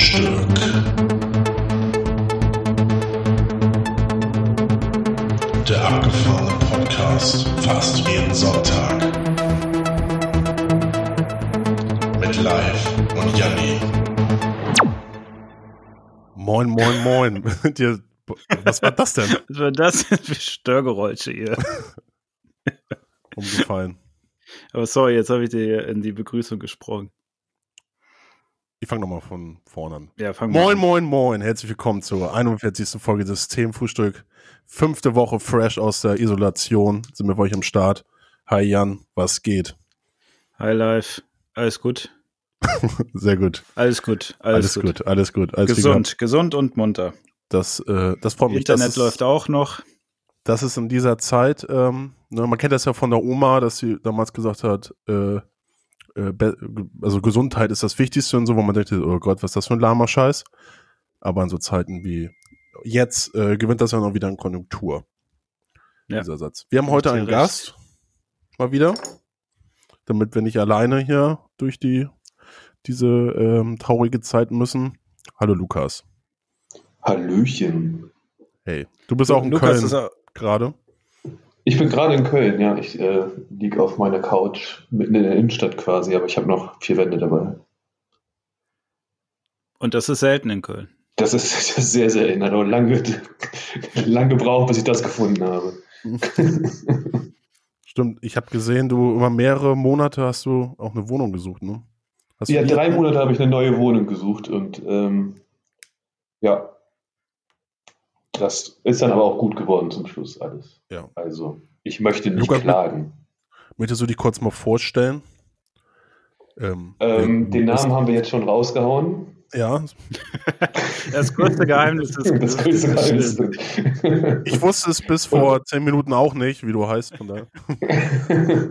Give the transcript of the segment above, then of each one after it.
Themenfrühstück. Der abgefahrene Podcast fast jeden Sonntag. Mit Live und Janni. Moin, moin, moin. Was war das denn? Was war das denn für Störgeräusche hier? Umgefallen. Aber sorry, jetzt habe ich dir in die Begrüßung gesprochen. Ich fange nochmal von vorne an. Ja, fang Moin, an. moin, moin. Herzlich willkommen zur 41. Folge des Themenfrühstück. Fünfte Woche fresh aus der Isolation. Sind wir bei euch am Start. Hi Jan, was geht? Hi live. Alles gut? Sehr gut. Alles gut. Alles, Alles, gut. gut. alles gut. Alles Gesund, gesund und munter. Das, äh, das freut mich. Internet das ist, läuft auch noch. Das ist in dieser Zeit, ähm, ne, man kennt das ja von der Oma, dass sie damals gesagt hat, äh, äh, also Gesundheit ist das Wichtigste und so, wo man denkt, oh Gott, was ist das für ein lahmer Scheiß? Aber in so Zeiten wie jetzt äh, gewinnt das ja noch wieder an Konjunktur. Ja. Dieser Satz. Wir haben heute einen Recht. Gast, mal wieder, damit wir nicht alleine hier durch die diese ähm, traurige Zeit müssen. Hallo Lukas. Hallöchen. Hey, du bist auch in Lukas Köln gerade. Ich bin gerade in Köln, ja. Ich äh, liege auf meiner Couch mitten in der Innenstadt quasi, aber ich habe noch vier Wände dabei. und das ist selten in Köln. Das ist, das ist sehr, sehr erinnert. Aber lange, lang gebraucht, bis ich das gefunden habe. Stimmt, ich habe gesehen, du über mehrere Monate hast du auch eine Wohnung gesucht, ne? Hast Ja, drei Monate habe ich eine neue Wohnung gesucht und ähm, ja, das ist dann aber auch gut geworden zum Schluss alles. Ja. Also, ich möchte nicht Lukas, klagen. Möchtest du dich kurz mal vorstellen? Ähm, Ähm, den Namen haben wir jetzt schon rausgehauen. Ja, Das größte Geheimnis ist Das größte Geheimnis. ich wusste es bis vor zehn Minuten auch nicht, wie du heißt, von daher.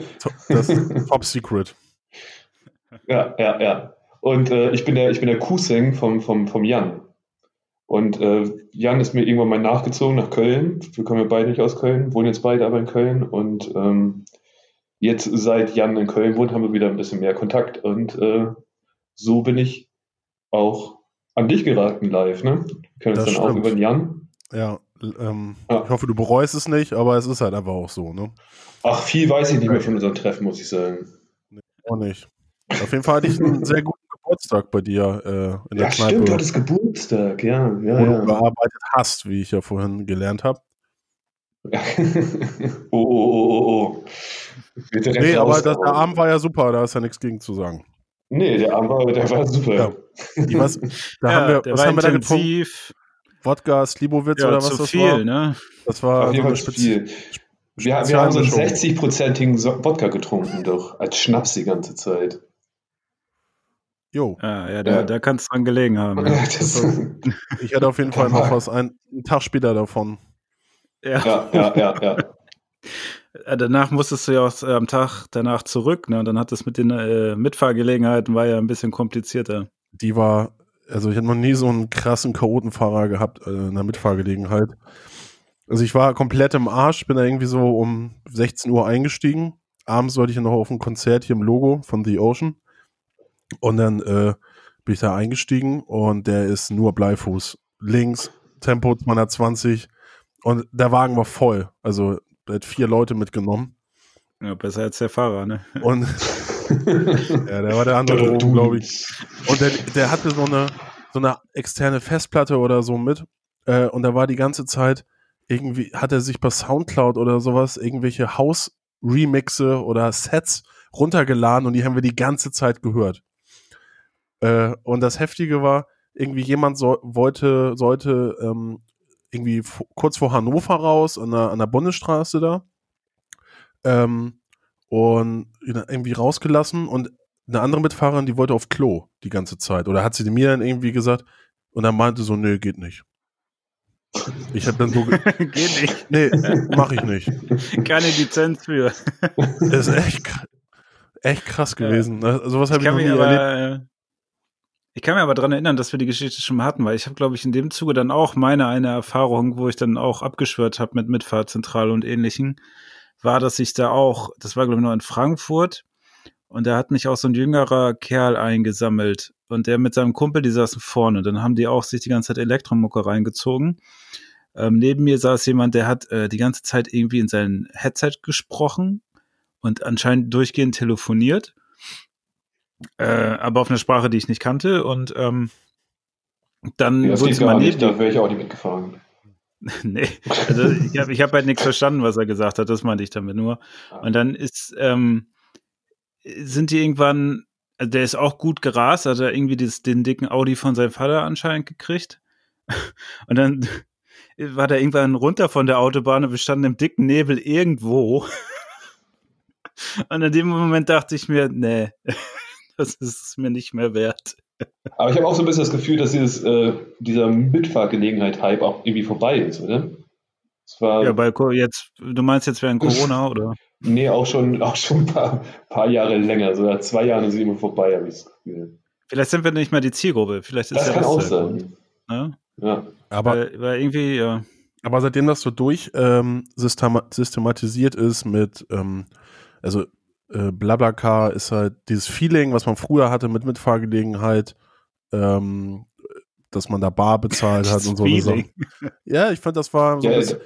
Das ist Top Secret. Ja, ja, ja. Und äh, ich bin der, ich bin der Cousin vom, vom, vom Jan. Und äh, Jan ist mir irgendwann mal nachgezogen nach Köln. Wir kommen ja beide nicht aus Köln, wohnen jetzt beide aber in Köln. Und ähm, jetzt, seit Jan in Köln wohnt, haben wir wieder ein bisschen mehr Kontakt. Und äh, so bin ich auch an dich geraten live, ne? Wir können uns Das dann auch stimmt. über den Jan. Ja, ähm, Ja. ich hoffe, du bereust es nicht, aber es ist halt einfach auch so, ne? Ach, viel weiß ich nicht mehr von unserem Treffen, muss ich sagen. Auch nicht. Auf jeden Fall hatte ich einen sehr guten Geburtstag bei dir äh, in der Ja, Kneipe, stimmt, heute ist Geburtstag, ja, ja, wo du ja. gearbeitet hast, wie ich ja vorhin gelernt habe. oh, oh, oh, oh, oh. Nee, aber das, der. Abend war ja super, da ist ja nichts gegen zu sagen. Nee, der Abend war, der war super. Ja. Weiß, da ja, haben wir, der was war haben wir da getrunken? intensiv. Wodka, Slibowitz Ja, oder was zu das viel, war? ne? Das war Auf jeden so eine Fall viel. Wir, wir haben so einen Spezialmischung. 60-prozentigen So- Wodka getrunken, doch, als Schnaps die ganze Zeit. Jo, Ja, ja, da, Ja. da kann es dran gelegen haben. Ja. Das, ich hatte auf jeden Fall noch was, ein, einen Tag später davon. Ja. ja, ja, ja, ja. Danach musstest du ja auch äh, am Tag danach zurück, ne? Und dann hat das mit den äh, Mitfahrgelegenheiten war ja ein bisschen komplizierter. Die war, also ich hatte noch nie so einen krassen Chaotenfahrer gehabt äh, in der Mitfahrgelegenheit. Also ich war komplett im Arsch, bin da irgendwie so um 16 Uhr eingestiegen. Abends sollte ich noch auf ein Konzert hier im Logo von The Ocean. Und dann äh, bin ich da eingestiegen und der ist nur Bleifuß. Links, Tempo 220 und der Wagen war voll. Also der hat vier Leute mitgenommen. Ja, besser als der Fahrer, ne? Und ja, der war der andere glaube ich. Und der, der hatte so eine, so eine externe Festplatte oder so mit. Äh, und da war die ganze Zeit irgendwie, hat er sich bei Soundcloud oder sowas irgendwelche House-Remixe oder Sets runtergeladen und die haben wir die ganze Zeit gehört. Äh, und das Heftige war, irgendwie jemand so, wollte, sollte ähm, irgendwie kurz vor Hannover raus, an der, an der Bundesstraße da. Ähm, und irgendwie rausgelassen und eine andere Mitfahrerin, die wollte auf Klo die ganze Zeit. Oder hat sie mir dann irgendwie gesagt und dann meinte so, nee, geht nicht. Ich habe dann so, ge- Geht nicht. nee, mach ich nicht. Keine Lizenz für. Das ist echt, echt krass gewesen. Also, sowas habe Ich ich, noch nie erlebt. aber, äh, ich kann mir aber daran erinnern, dass wir die Geschichte schon mal hatten, weil ich habe, glaube ich, in dem Zuge dann auch meine eine Erfahrung, wo ich dann auch abgeschwört habe mit Mitfahrzentrale und ähnlichen, war, dass ich da auch, das war, glaube ich, noch in Frankfurt, und da hat mich auch so ein jüngerer Kerl eingesammelt und der mit seinem Kumpel, die saßen vorne. Dann haben die auch sich die ganze Zeit Elektromucke reingezogen. Ähm, neben mir saß jemand, der hat äh, die ganze Zeit irgendwie in sein Headset gesprochen und anscheinend durchgehend telefoniert. Äh, aber auf einer Sprache, die ich nicht kannte. Und ähm, dann Ja, wurde sie mal nicht, da wäre ich auch nicht mitgefahren. nee, also ich habe ich hab halt nichts verstanden, was er gesagt hat, das meinte ich damit nur. Und dann ist, ähm, sind die irgendwann, also der ist auch gut gerast, hat er irgendwie dieses, den dicken Audi von seinem Vater anscheinend gekriegt. Und dann war der irgendwann runter von der Autobahn und wir standen im dicken Nebel irgendwo. Und in dem Moment dachte ich mir, nee, das ist mir nicht mehr wert. Aber ich habe auch so ein bisschen das Gefühl, dass dieses, äh, dieser Mitfahrgelegenheit-Hype auch irgendwie vorbei ist, oder? War, Ja, bei jetzt, du meinst jetzt während Corona, oder? nee, auch schon, auch schon ein paar, paar Jahre länger, so nach zwei Jahren ist es immer vorbei, habe ich das Gefühl. Vielleicht sind wir nicht mehr die Zielgruppe. Vielleicht ist Das ja kann auch der Grund, sein. Ne? Ja. Aber, weil, weil irgendwie, ja. aber seitdem das so durch ähm, systema systematisiert ist mit, ähm, also äh, Blablacar ist halt dieses Feeling, was man früher hatte mit Mitfahrgelegenheit, ähm, dass man da bar bezahlt hat und so Feeling. Ja, ich fand, das war so Ja, bisschen-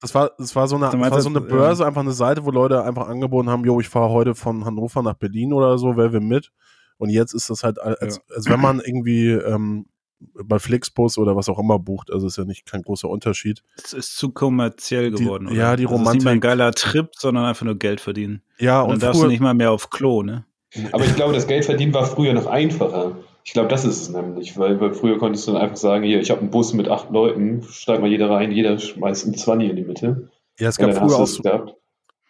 das war, das war so eine, meinst war so eine das, Börse, einfach eine Seite, wo Leute einfach angeboten haben, jo, ich fahre heute von Hannover nach Berlin oder so, wer will mit? Und jetzt ist das halt, als, als wenn man irgendwie ähm, bei Flixbus oder was auch immer bucht, also ist ja nicht kein großer Unterschied. Es ist zu kommerziell Die- geworden. ja, die Also es ist nicht mehr ein Romantik- geiler Trip, sondern einfach nur Geld verdienen. Ja, Und und, dann darfst du nicht mal mehr auf Klo, ne? Aber ich glaube, das Geldverdienen war früher noch einfacher. Ich glaube, das ist es nämlich, weil, weil früher konntest du dann einfach sagen, hier, ich habe einen Bus mit acht Leuten, steigt mal jeder rein, jeder schmeißt einen 20 in die Mitte. ja, es gab früher auch, es so-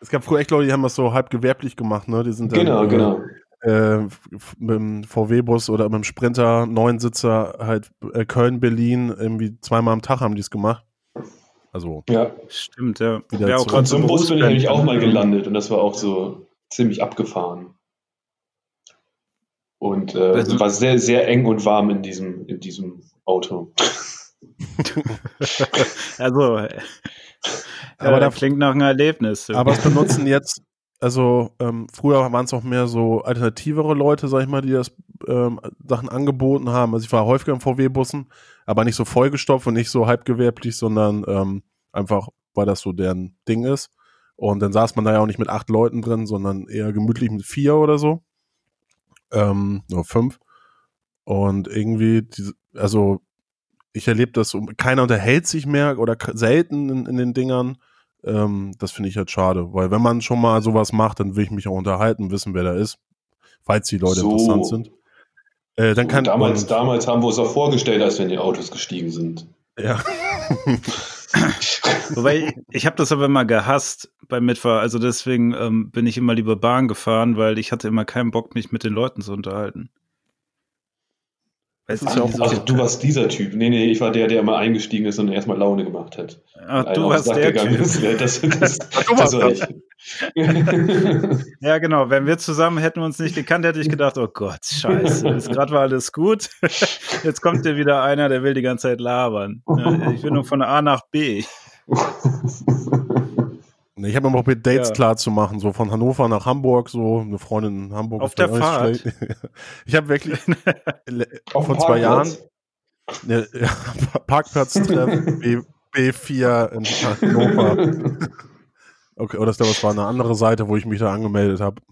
es gab früher echt Leute, die haben das so halb gewerblich gemacht, ne? Die sind dann, Genau, äh, genau. Äh, mit dem VW-Bus oder mit dem Sprinter, Neunsitzer, halt äh, Köln, Berlin, irgendwie zweimal am Tag haben die es gemacht. Also, Ja. Stimmt, ja. Wieder ja auch Und so einem Bus bin ich nämlich auch mal Berufspendler. gelandet und das war auch so ziemlich abgefahren. Und äh, Also- war sehr, sehr eng und warm in diesem, in diesem Auto. Also, äh, Aber ja, da- klingt nach einem Erlebnis. aber es benutzen jetzt, also ähm, früher waren es auch mehr so alternativere Leute, sag ich mal, die das ähm, Sachen angeboten haben. Also ich war häufiger in VW-Bussen, aber nicht so vollgestopft und nicht so halbgewerblich, sondern ähm, einfach, weil das so deren Ding ist. Und dann saß man da ja auch nicht mit acht Leuten drin, sondern eher gemütlich mit vier oder so. Ähm, nur fünf. Und irgendwie, diese, also ich erlebe das, so, keiner unterhält sich mehr oder selten in, in den Dingern. Ähm, das finde ich halt schade, weil wenn man schon mal sowas macht, dann will ich mich auch unterhalten, wissen, wer da ist, falls die Leute So. interessant sind. Äh, dann kann damals, und, damals haben wir uns auch vorgestellt, als wir in die Autos gestiegen sind. ja. Wobei, ich, ich habe das aber immer gehasst beim Mitfahren. Also deswegen ähm, bin ich immer lieber Bahn gefahren, weil ich hatte immer keinen Bock, mich mit den Leuten zu unterhalten. Das ist ja auch-. Ach, du warst dieser Typ. Nee, nee, ich war der, der immer eingestiegen ist und erstmal Laune gemacht hat. Ach, Einer du warst der Typ. ist. Ja, das, das, das, du warst war ich. Ja, genau. Wenn wir zusammen hätten uns nicht gekannt, hätte ich gedacht, oh Gott, scheiße, bis gerade war alles gut. Jetzt kommt dir wieder einer, der will die ganze Zeit labern. Ja, ich will nur von A nach B. Nee, Ich habe immer probiert, Dates Ja. klar zu machen, so von Hannover nach Hamburg, so eine Freundin in Hamburg. Auf der Fahrt? schlecht. Ich habe wirklich vor zwei Jahren Parkplatz. ne, ja, Parkplatztreff B, B4 in Hannover. Okay, oder das, das war eine andere Seite, wo ich mich da angemeldet habe.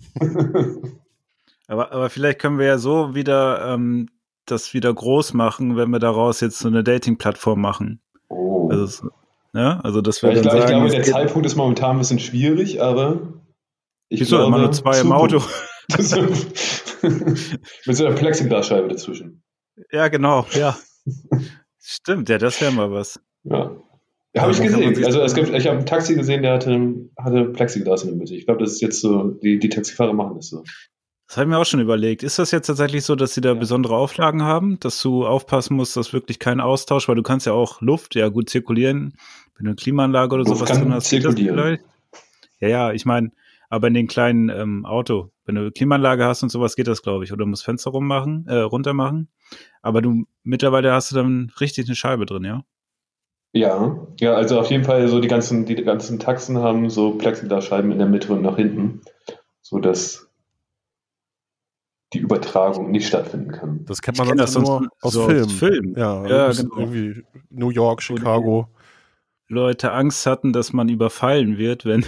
Aber, aber vielleicht können wir ja so wieder ähm, das wieder groß machen, wenn wir daraus jetzt so eine Dating-Plattform machen. Oh. Also, ne? also dass wir Ja, ich, dann glaub, ich sagen, glaube, der Zeitpunkt ist momentan ein bisschen schwierig, aber ich Wieso? glaube, Immer nur zwei im Auto. Mit so einer Plexiglasscheibe dazwischen. Ja, genau, ja. Stimmt, ja, das wäre mal was. Ja. Ja, habe ich Ja, gesehen. Also das es gibt, ich habe ein Taxi gesehen, der hatte, hatte Plexiglas in der Mitte. Ich glaube, das ist jetzt so, die, die Taxifahrer machen das so. Das habe ich mir auch schon überlegt. Ist das jetzt tatsächlich so, dass sie da Ja. besondere Auflagen haben, dass du aufpassen musst, dass wirklich kein Austausch, weil du kannst ja auch Luft ja gut zirkulieren, wenn du eine Klimaanlage oder Luft sowas drin hast. zirkulieren. Ja, ja, ich meine, aber in den kleinen ähm, Auto, wenn du eine Klimaanlage hast und sowas, geht das, glaube ich. Oder du musst Fenster rummachen, äh, runter machen. Aber du mittlerweile hast du dann richtig eine Scheibe drin, ja? Ja, ja, also auf jeden Fall so die ganzen, die ganzen Taxen haben so Plexiglasscheiben in der Mitte und nach hinten, so dass die Übertragung nicht stattfinden kann. Das kennt man sonst nur aus so Filmen. Film. Ja, Ja, also genau. irgendwie New York, Chicago. Leute Angst hatten, dass man überfallen wird, wenn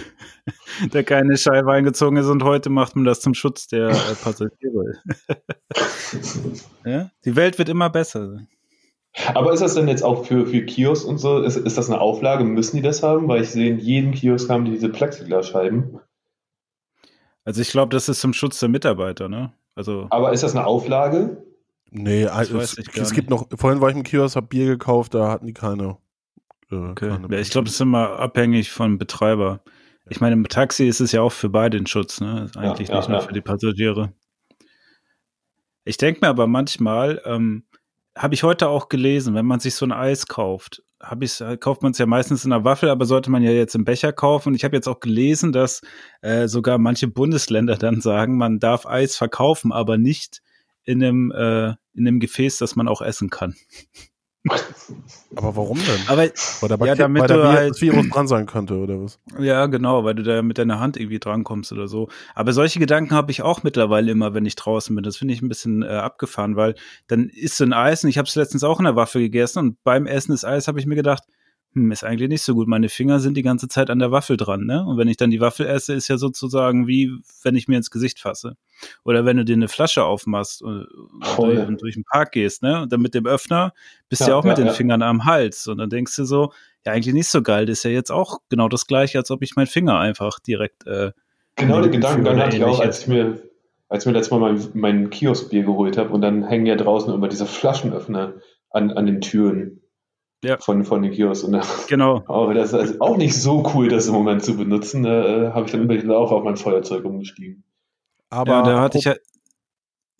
da keine Scheibe eingezogen ist und heute macht man das zum Schutz der äh, Passagiere. ja? Die Welt wird immer besser. Aber ist das denn jetzt auch für, für Kiosk und so, ist, ist das eine Auflage? Müssen die das haben? Weil ich sehe, in jedem Kiosk haben die diese Plexiglasscheiben. Also ich glaube, das ist zum Schutz der Mitarbeiter, ne? Also Aber ist das eine Auflage? Nee, Das es, es gibt noch, vorhin war ich im Kiosk, hab Bier gekauft, da hatten die keine. Äh, okay. keine Ja, ich glaube, das ist immer abhängig vom Betreiber. Ich meine, im Taxi ist es ja auch für beide ein Schutz, ne? Eigentlich ja, nicht nur ja. für die Passagiere. Ich denke mir aber manchmal, ähm, habe ich heute auch gelesen, wenn man sich so ein Eis kauft, hab ich's, äh, kauft man es ja meistens in einer Waffel, aber sollte man ja jetzt im Becher kaufen. Und ich habe jetzt auch gelesen, dass äh, sogar manche Bundesländer dann sagen, man darf Eis verkaufen, aber nicht in einem, äh, in einem Gefäß, das man auch essen kann. Aber warum denn? Aber Weil da, Ja, Bakter- damit weil da du halt- Virus dran sein könnte, oder was? Ja, genau, weil du da mit deiner Hand irgendwie drankommst oder so. Aber solche Gedanken habe ich auch mittlerweile immer, wenn ich draußen bin. Das finde ich ein bisschen äh, abgefahren, weil dann isst du ein Eis und ich habe es letztens auch in der Waffe gegessen und beim Essen des Eis habe ich mir gedacht, hm, ist eigentlich nicht so gut. Meine Finger sind die ganze Zeit an der Waffel dran, ne? Und wenn ich dann die Waffel esse, ist ja sozusagen wie, wenn ich mir ins Gesicht fasse. Oder wenn du dir eine Flasche aufmachst und, Voll. und, und durch den Park gehst, ne? Und dann mit dem Öffner bist du Ja, ja auch mit ja, den ja. Fingern am Hals. Und dann denkst du so, ja, eigentlich nicht so geil. Das ist ja jetzt auch genau das gleiche, als ob ich meinen Finger einfach direkt. Äh, Genau den Gedanken dann hatte ich auch, als ich mir, als ich mir letztes Mal mein, mein Kioskbier geholt habe und dann hängen ja draußen immer diese Flaschenöffner an, an den Türen Ja. von, von den Kiosks. Und genau. aber das ist also auch nicht so cool, das im Moment zu benutzen. Da äh, habe ich dann bin ich auch auf mein Feuerzeug umgestiegen. Aber ja, da hatte ich ja,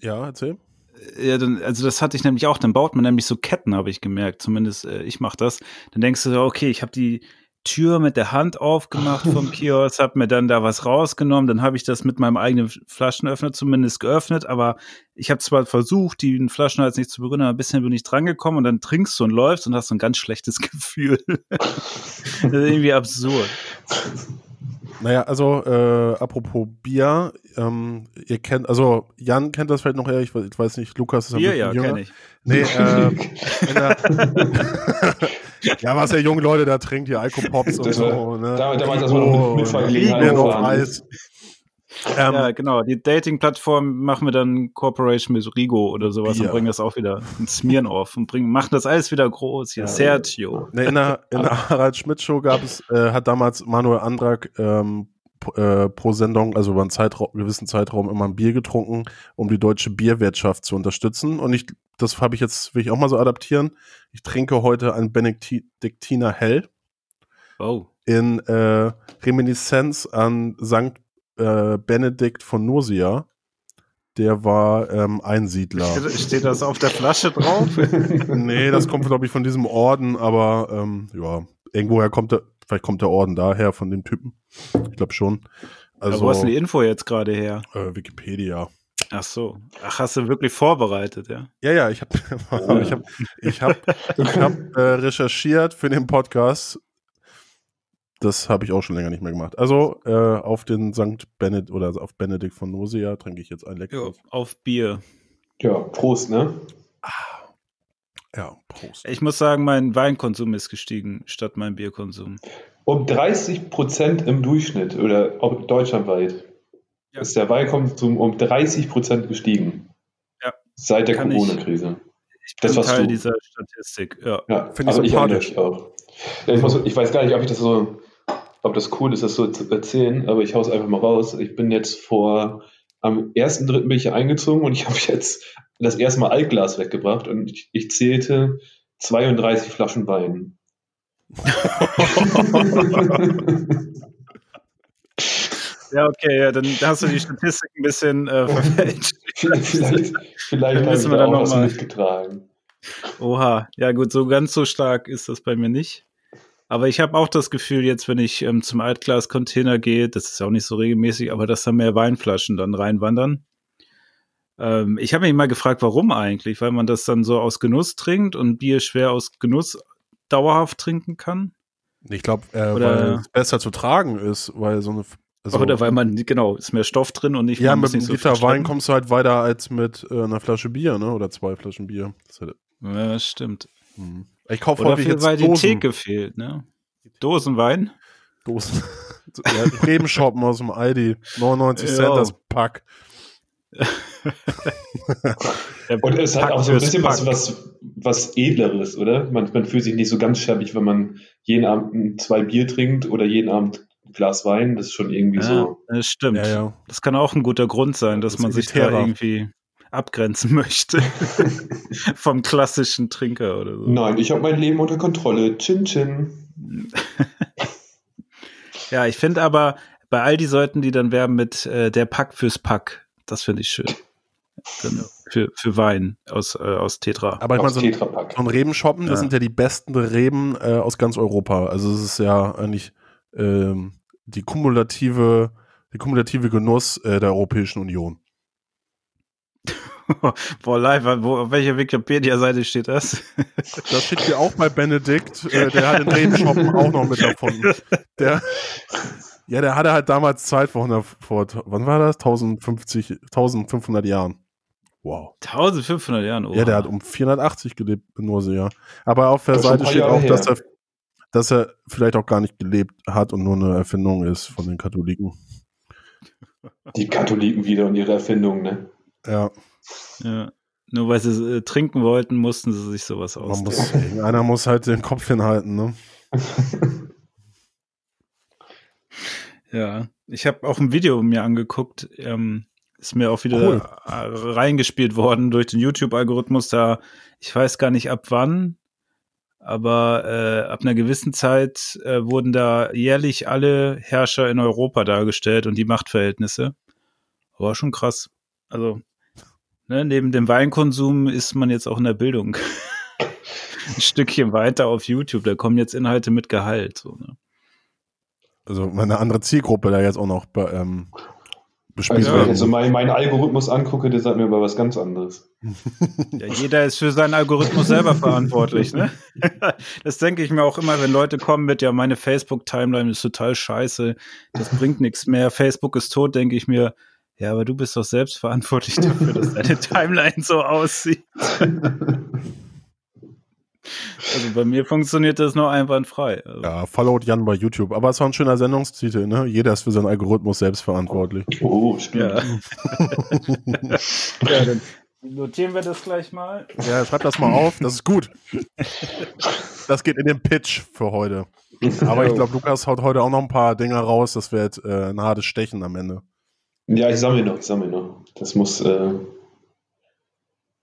ja, erzähl. ja, dann, also das hatte ich nämlich auch. Dann baut man nämlich so Ketten, habe ich gemerkt. Zumindest äh, ich mache das. Dann denkst du, so, okay, ich habe die Tür mit der Hand aufgemacht vom Kiosk, habe mir dann da was rausgenommen. Dann habe ich das mit meinem eigenen Flaschenöffner zumindest geöffnet. Aber ich habe zwar versucht, den Flaschenhals nicht zu berühren, aber ein bisschen bin ich drangekommen und dann trinkst du und läufst und hast so ein ganz schlechtes Gefühl. das ist irgendwie absurd. Naja, also äh, apropos Bier, ähm, ihr kennt, also Jan kennt das vielleicht noch eher, ich, ich weiß nicht, Lukas ist ein bisschen ja, jünger. kenne ich. Nee, äh, der, ja, was ihr junge Leute da trinkt, hier Alkopops und so, war- ne? damals- als man noch mit Riegel auf waren. Eis. Ähm, ja, genau. Die Dating-Plattform machen wir dann Cooperation mit Rigo oder sowas Bier. und bringen das auch wieder in Smirnoff und bringen, machen das alles wieder groß hier. Ja. Sergio. Ne, in der, in der Harald Schmidt Show gab es, äh, hat damals Manuel Andrak ähm, äh, pro Sendung, also über einen Zeitraum, gewissen Zeitraum immer ein Bier getrunken, um die deutsche Bierwirtschaft zu unterstützen. Und ich, das habe ich jetzt, will ich auch mal so adaptieren. Ich trinke heute ein Benediktiner Hell Oh. in äh, Reminiszenz an Sankt äh, Benedikt von Nursia. Der war ähm, Einsiedler. Steht, das auf der Flasche drauf? nee, das kommt, glaube ich, von diesem Orden, aber ähm, ja, irgendwoher kommt der, vielleicht kommt der Orden daher von dem Typen. Ich glaube schon. Also, Also wo hast du die Info jetzt gerade her? äh, Wikipedia. Ach so. Ach, hast du wirklich vorbereitet, ja? Ja, ja, ich habe ich hab, ich hab, ich hab, äh, recherchiert für den Podcast. Das habe ich auch schon länger nicht mehr gemacht. Also äh, auf den Sankt Benedikt oder auf Benedikt von Nursia trinke ich jetzt ein leckeres. Auf Bier. Ja, Prost, ne? Ja, Prost. Ich muss sagen, mein Weinkonsum ist gestiegen statt mein Bierkonsum. Um 30 Prozent im Durchschnitt oder auch deutschlandweit Ja. ist der Weinkonsum um 30 Prozent gestiegen. Ja. Seit der ich- Corona-Krise. Ich Das bin warst Teil du. dieser Statistik, ja. Ja, Finde ich aber ich sympathisch. auch. Ja, ich, muss, ich weiß gar nicht, ob ich das so, ob das cool ist, das so zu erzählen, aber ich hau's einfach mal raus. Ich bin jetzt vor, am 1.3. bin ich hier eingezogen und ich habe jetzt das erste Mal Altglas weggebracht und ich, ich zählte 32 Flaschen Wein. Ja, okay, ja, dann hast du die Statistik ein bisschen äh, verfälscht. vielleicht vielleicht habe ich müssen wir da dann auch noch was mal- mitgetragen. Oha, ja gut, so ganz so stark ist das bei mir nicht. Aber ich habe auch das Gefühl, jetzt, wenn ich ähm, zum Altglas-Container gehe, das ist auch nicht so regelmäßig, aber dass da mehr Weinflaschen dann reinwandern. Ähm, ich habe mich mal gefragt, warum eigentlich? Weil man das dann so aus Genuss trinkt und Bier schwer aus Genuss dauerhaft trinken kann. Ich glaube, äh, weil es besser zu tragen ist, weil so eine Also, Oder weil man, genau, ist mehr Stoff drin und nicht Ja, mit einem so Liter Wein kommst du halt weiter als mit äh, einer Flasche Bier, ne? Oder zwei Flaschen Bier. Halt, ja, stimmt. Hm. Ich kaufe häufig jetzt weil Dosen. die Theke fehlt, ne? Dosenwein? Dosen. ja, Rebenshoppen aus dem Aldi. 99 Cent das Pack. und es hat auch so ein bisschen was, was, was Edleres, oder? Man, man fühlt sich nicht so ganz scherbig, wenn man jeden Abend zwei Bier trinkt oder jeden Abend ein Glas Wein. Das ist schon irgendwie ja, so. Das stimmt. Ja, ja. Das kann auch ein guter Grund sein, dass das man sich da irgendwie abgrenzen möchte vom klassischen Trinker oder so. Nein, ich habe mein Leben unter Kontrolle. Chin Chin. ja, ich finde aber bei all die Leuten, die dann werben mit äh, der Pack fürs Pack, das finde ich schön. Dann für, für Wein aus, äh, aus Tetra. Aber ich meine, so, ein, so ein Rebenshoppen, ja. das sind ja die besten Reben äh, aus ganz Europa. Also es ist ja eigentlich ähm, die kumulative, die kumulative Genuss äh, der Europäischen Union. Boah, live, wo, auf welcher Wikipedia-Seite steht das? Das steht hier auch bei Benedikt. Äh, der hat den Rebenshoppen auch noch mit davon. Der, ja, der hatte halt damals Zeit vor, 100, vor wann war das? 1050, 1500 Jahren. Wow. 1500 Jahren, oh. Ja, der hat um 480 gelebt in Nursia. Aber auf der das Seite steht auch, dass er, dass er vielleicht auch gar nicht gelebt hat und nur eine Erfindung ist von den Katholiken. Die Katholiken wieder und ihre Erfindung, ne? Ja. Ja. Nur weil sie äh, trinken wollten, mussten sie sich sowas ausdenken. Muss, einer muss halt den Kopf hinhalten, ne? Ja, ich habe auch ein Video mir angeguckt, ähm, ist mir auch wieder cool. reingespielt worden durch den YouTube-Algorithmus. Da, ich weiß gar nicht ab wann, aber äh, ab einer gewissen Zeit äh, wurden da jährlich alle Herrscher in Europa dargestellt und die Machtverhältnisse. War schon krass. Also, ne, neben dem Weinkonsum ist man jetzt auch in der Bildung ein Stückchen weiter auf YouTube. Da kommen jetzt Inhalte mit Gehalt. So, ne? also meine andere Zielgruppe da jetzt auch noch ähm, bespielt also, werden. Also mein, meinen Algorithmus angucke, der sagt mir aber was ganz anderes. Ja, jeder ist für seinen Algorithmus selber verantwortlich, ne? Das denke ich mir auch immer, wenn Leute kommen mit, ja, meine Facebook-Timeline ist total scheiße, das bringt nichts mehr, Facebook ist tot, denke ich mir, ja, aber du bist doch selbst verantwortlich dafür, dass deine Timeline so aussieht. Also bei mir funktioniert das nur einwandfrei. Also. Ja, Followed Jan bei YouTube. Aber es war ein schöner Sendungstitel, ne? Jeder ist für seinen Algorithmus selbst verantwortlich. Oh, stimmt. Ja. ja, dann notieren wir das gleich mal. Ja, schreib das mal auf, das ist gut. Das geht in den Pitch für heute. Aber ich glaube, Lukas haut heute auch noch ein paar Dinge raus. Das wird äh, ein hartes Stechen am Ende. Ja, ich sammle noch, ich sammle noch. Das muss. Äh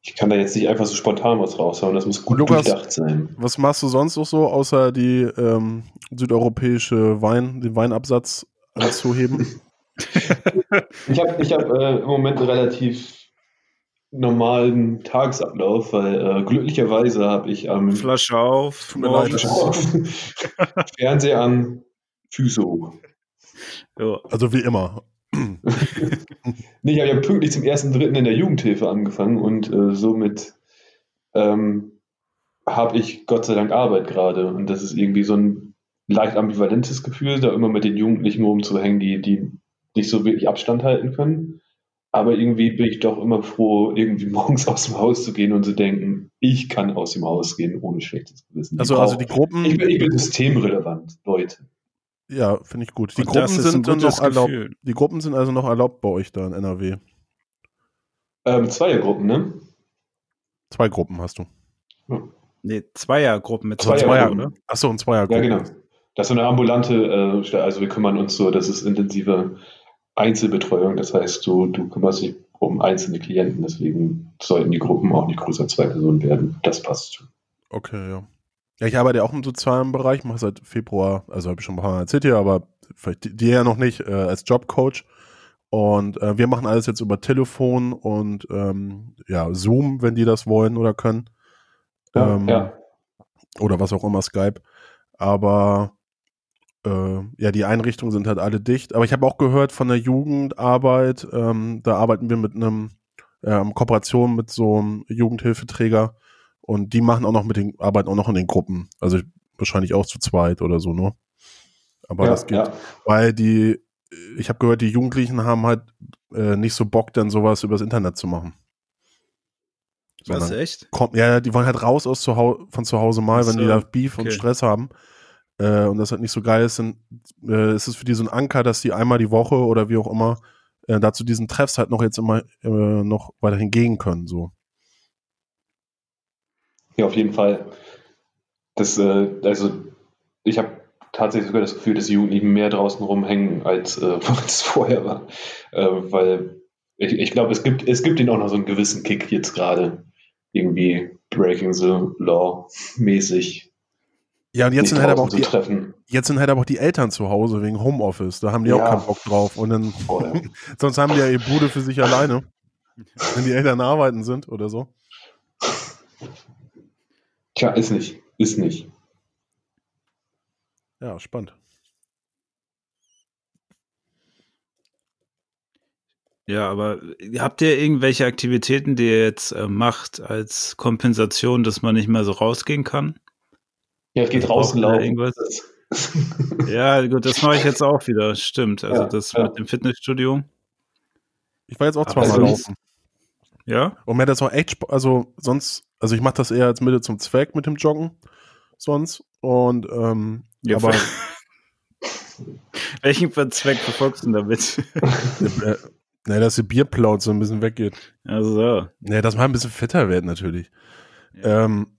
ich kann da jetzt nicht einfach so spontan was raushauen, das muss gut Lukas, durchdacht sein. Was machst du sonst noch so, außer die ähm, südeuropäische Wein, den Weinabsatz anzuheben? ich habe ich hab, äh, im Moment einen relativ normalen Tagesablauf, weil äh, glücklicherweise habe ich am ähm, Flasche auf, Flasche auf Fernseher an, Füße hoch. Also wie immer nee, ich habe ja pünktlich zum ersten Dritten in der Jugendhilfe angefangen und äh, somit ähm, habe ich Gott sei Dank Arbeit gerade. Und das ist irgendwie so ein leicht ambivalentes Gefühl, da immer mit den Jugendlichen rumzuhängen, die, die nicht so wirklich Abstand halten können. Aber irgendwie bin ich doch immer froh, irgendwie morgens aus dem Haus zu gehen und zu denken, ich kann aus dem Haus gehen ohne schlechtes Gewissen. Also, also die Gruppen. Ich bin, ich bin systemrelevant, Leute. Ja, finde ich gut. Die Und Gruppen sind dann noch erlaubt. Die Gruppen sind also noch erlaubt bei euch da in NRW. Ähm, Zweiergruppen, ne? Zwei Gruppen hast du. Hm. Nee, Zweiergruppen mit zwei Zweier, oder? Achso, ein Zweiergruppen. Ja, genau. Das ist so eine ambulante, äh, also wir kümmern uns so, das ist intensive Einzelbetreuung. Das heißt, du, du kümmerst dich um einzelne Klienten, deswegen sollten die Gruppen auch nicht größer zwei Personen werden. Das passt schon. Okay, ja. Ja, ich arbeite ja auch im sozialen Bereich, mache seit Februar, also habe ich schon ein paar Mal erzählt hier, aber vielleicht die, die ja noch nicht, äh, als Jobcoach. Und äh, wir machen alles jetzt über Telefon und ähm, ja, Zoom, wenn die das wollen oder können. Ja, ähm, ja. Oder was auch immer, Skype. Aber äh, ja, die Einrichtungen sind halt alle dicht. Aber ich habe auch gehört von der Jugendarbeit, ähm, da arbeiten wir mit einem äh, Kooperation mit so einem Jugendhilfeträger und die machen auch noch mit den, arbeiten auch noch in den Gruppen. Also wahrscheinlich auch zu zweit oder so, ne? Aber ja, das geht. Ja. Weil die ich habe gehört, die Jugendlichen haben halt äh, nicht so Bock, dann sowas übers Internet zu machen. Was, echt? Kommt, ja, die wollen halt raus aus zu Hause, von zu Hause mal, Ach wenn so, die da Beef okay. und Stress haben. Äh, und das halt nicht so geil ist, dann äh, ist es für die so ein Anker, dass die einmal die Woche oder wie auch immer äh, dazu diesen Treffs halt noch jetzt immer äh, noch weiterhin gehen können. So. Ja, auf jeden Fall. Das, äh, also, ich habe tatsächlich sogar das Gefühl, dass die Jugendlichen mehr draußen rumhängen, als äh, es vorher war. Äh, weil ich, ich glaube, es gibt, es gibt ihnen auch noch so einen gewissen Kick jetzt gerade. Irgendwie Breaking the Law mäßig. Ja, und jetzt sind, halt aber auch die, treffen. jetzt sind halt aber auch die Eltern zu Hause wegen Homeoffice. Da haben die auch Ja. keinen Bock drauf. Und dann, sonst haben die ja ihr Bude für sich alleine, wenn die Eltern arbeiten sind oder so. Tja, ist nicht. Ist nicht. Ja, spannend. Ja, aber habt ihr irgendwelche Aktivitäten, die ihr jetzt äh, macht als Kompensation, dass man nicht mehr so rausgehen kann? Ja, es geht Also draußen laufen. Ja, gut, das mache ich jetzt auch wieder. Stimmt. Also Ja, das ja. mit dem Fitnessstudio. Ich war jetzt auch zweimal sonst- laufen. Ja? Und mir hat das auch echt, also sonst, also ich mache das eher als Mittel zum Zweck mit dem Joggen sonst. Und ähm, Ja, aber Welchen Zweck verfolgst du denn damit? äh, ne, dass die Bierplaut so ein bisschen weggeht. Also, Ne, dass man ein bisschen fitter wird natürlich. Ja. Ähm,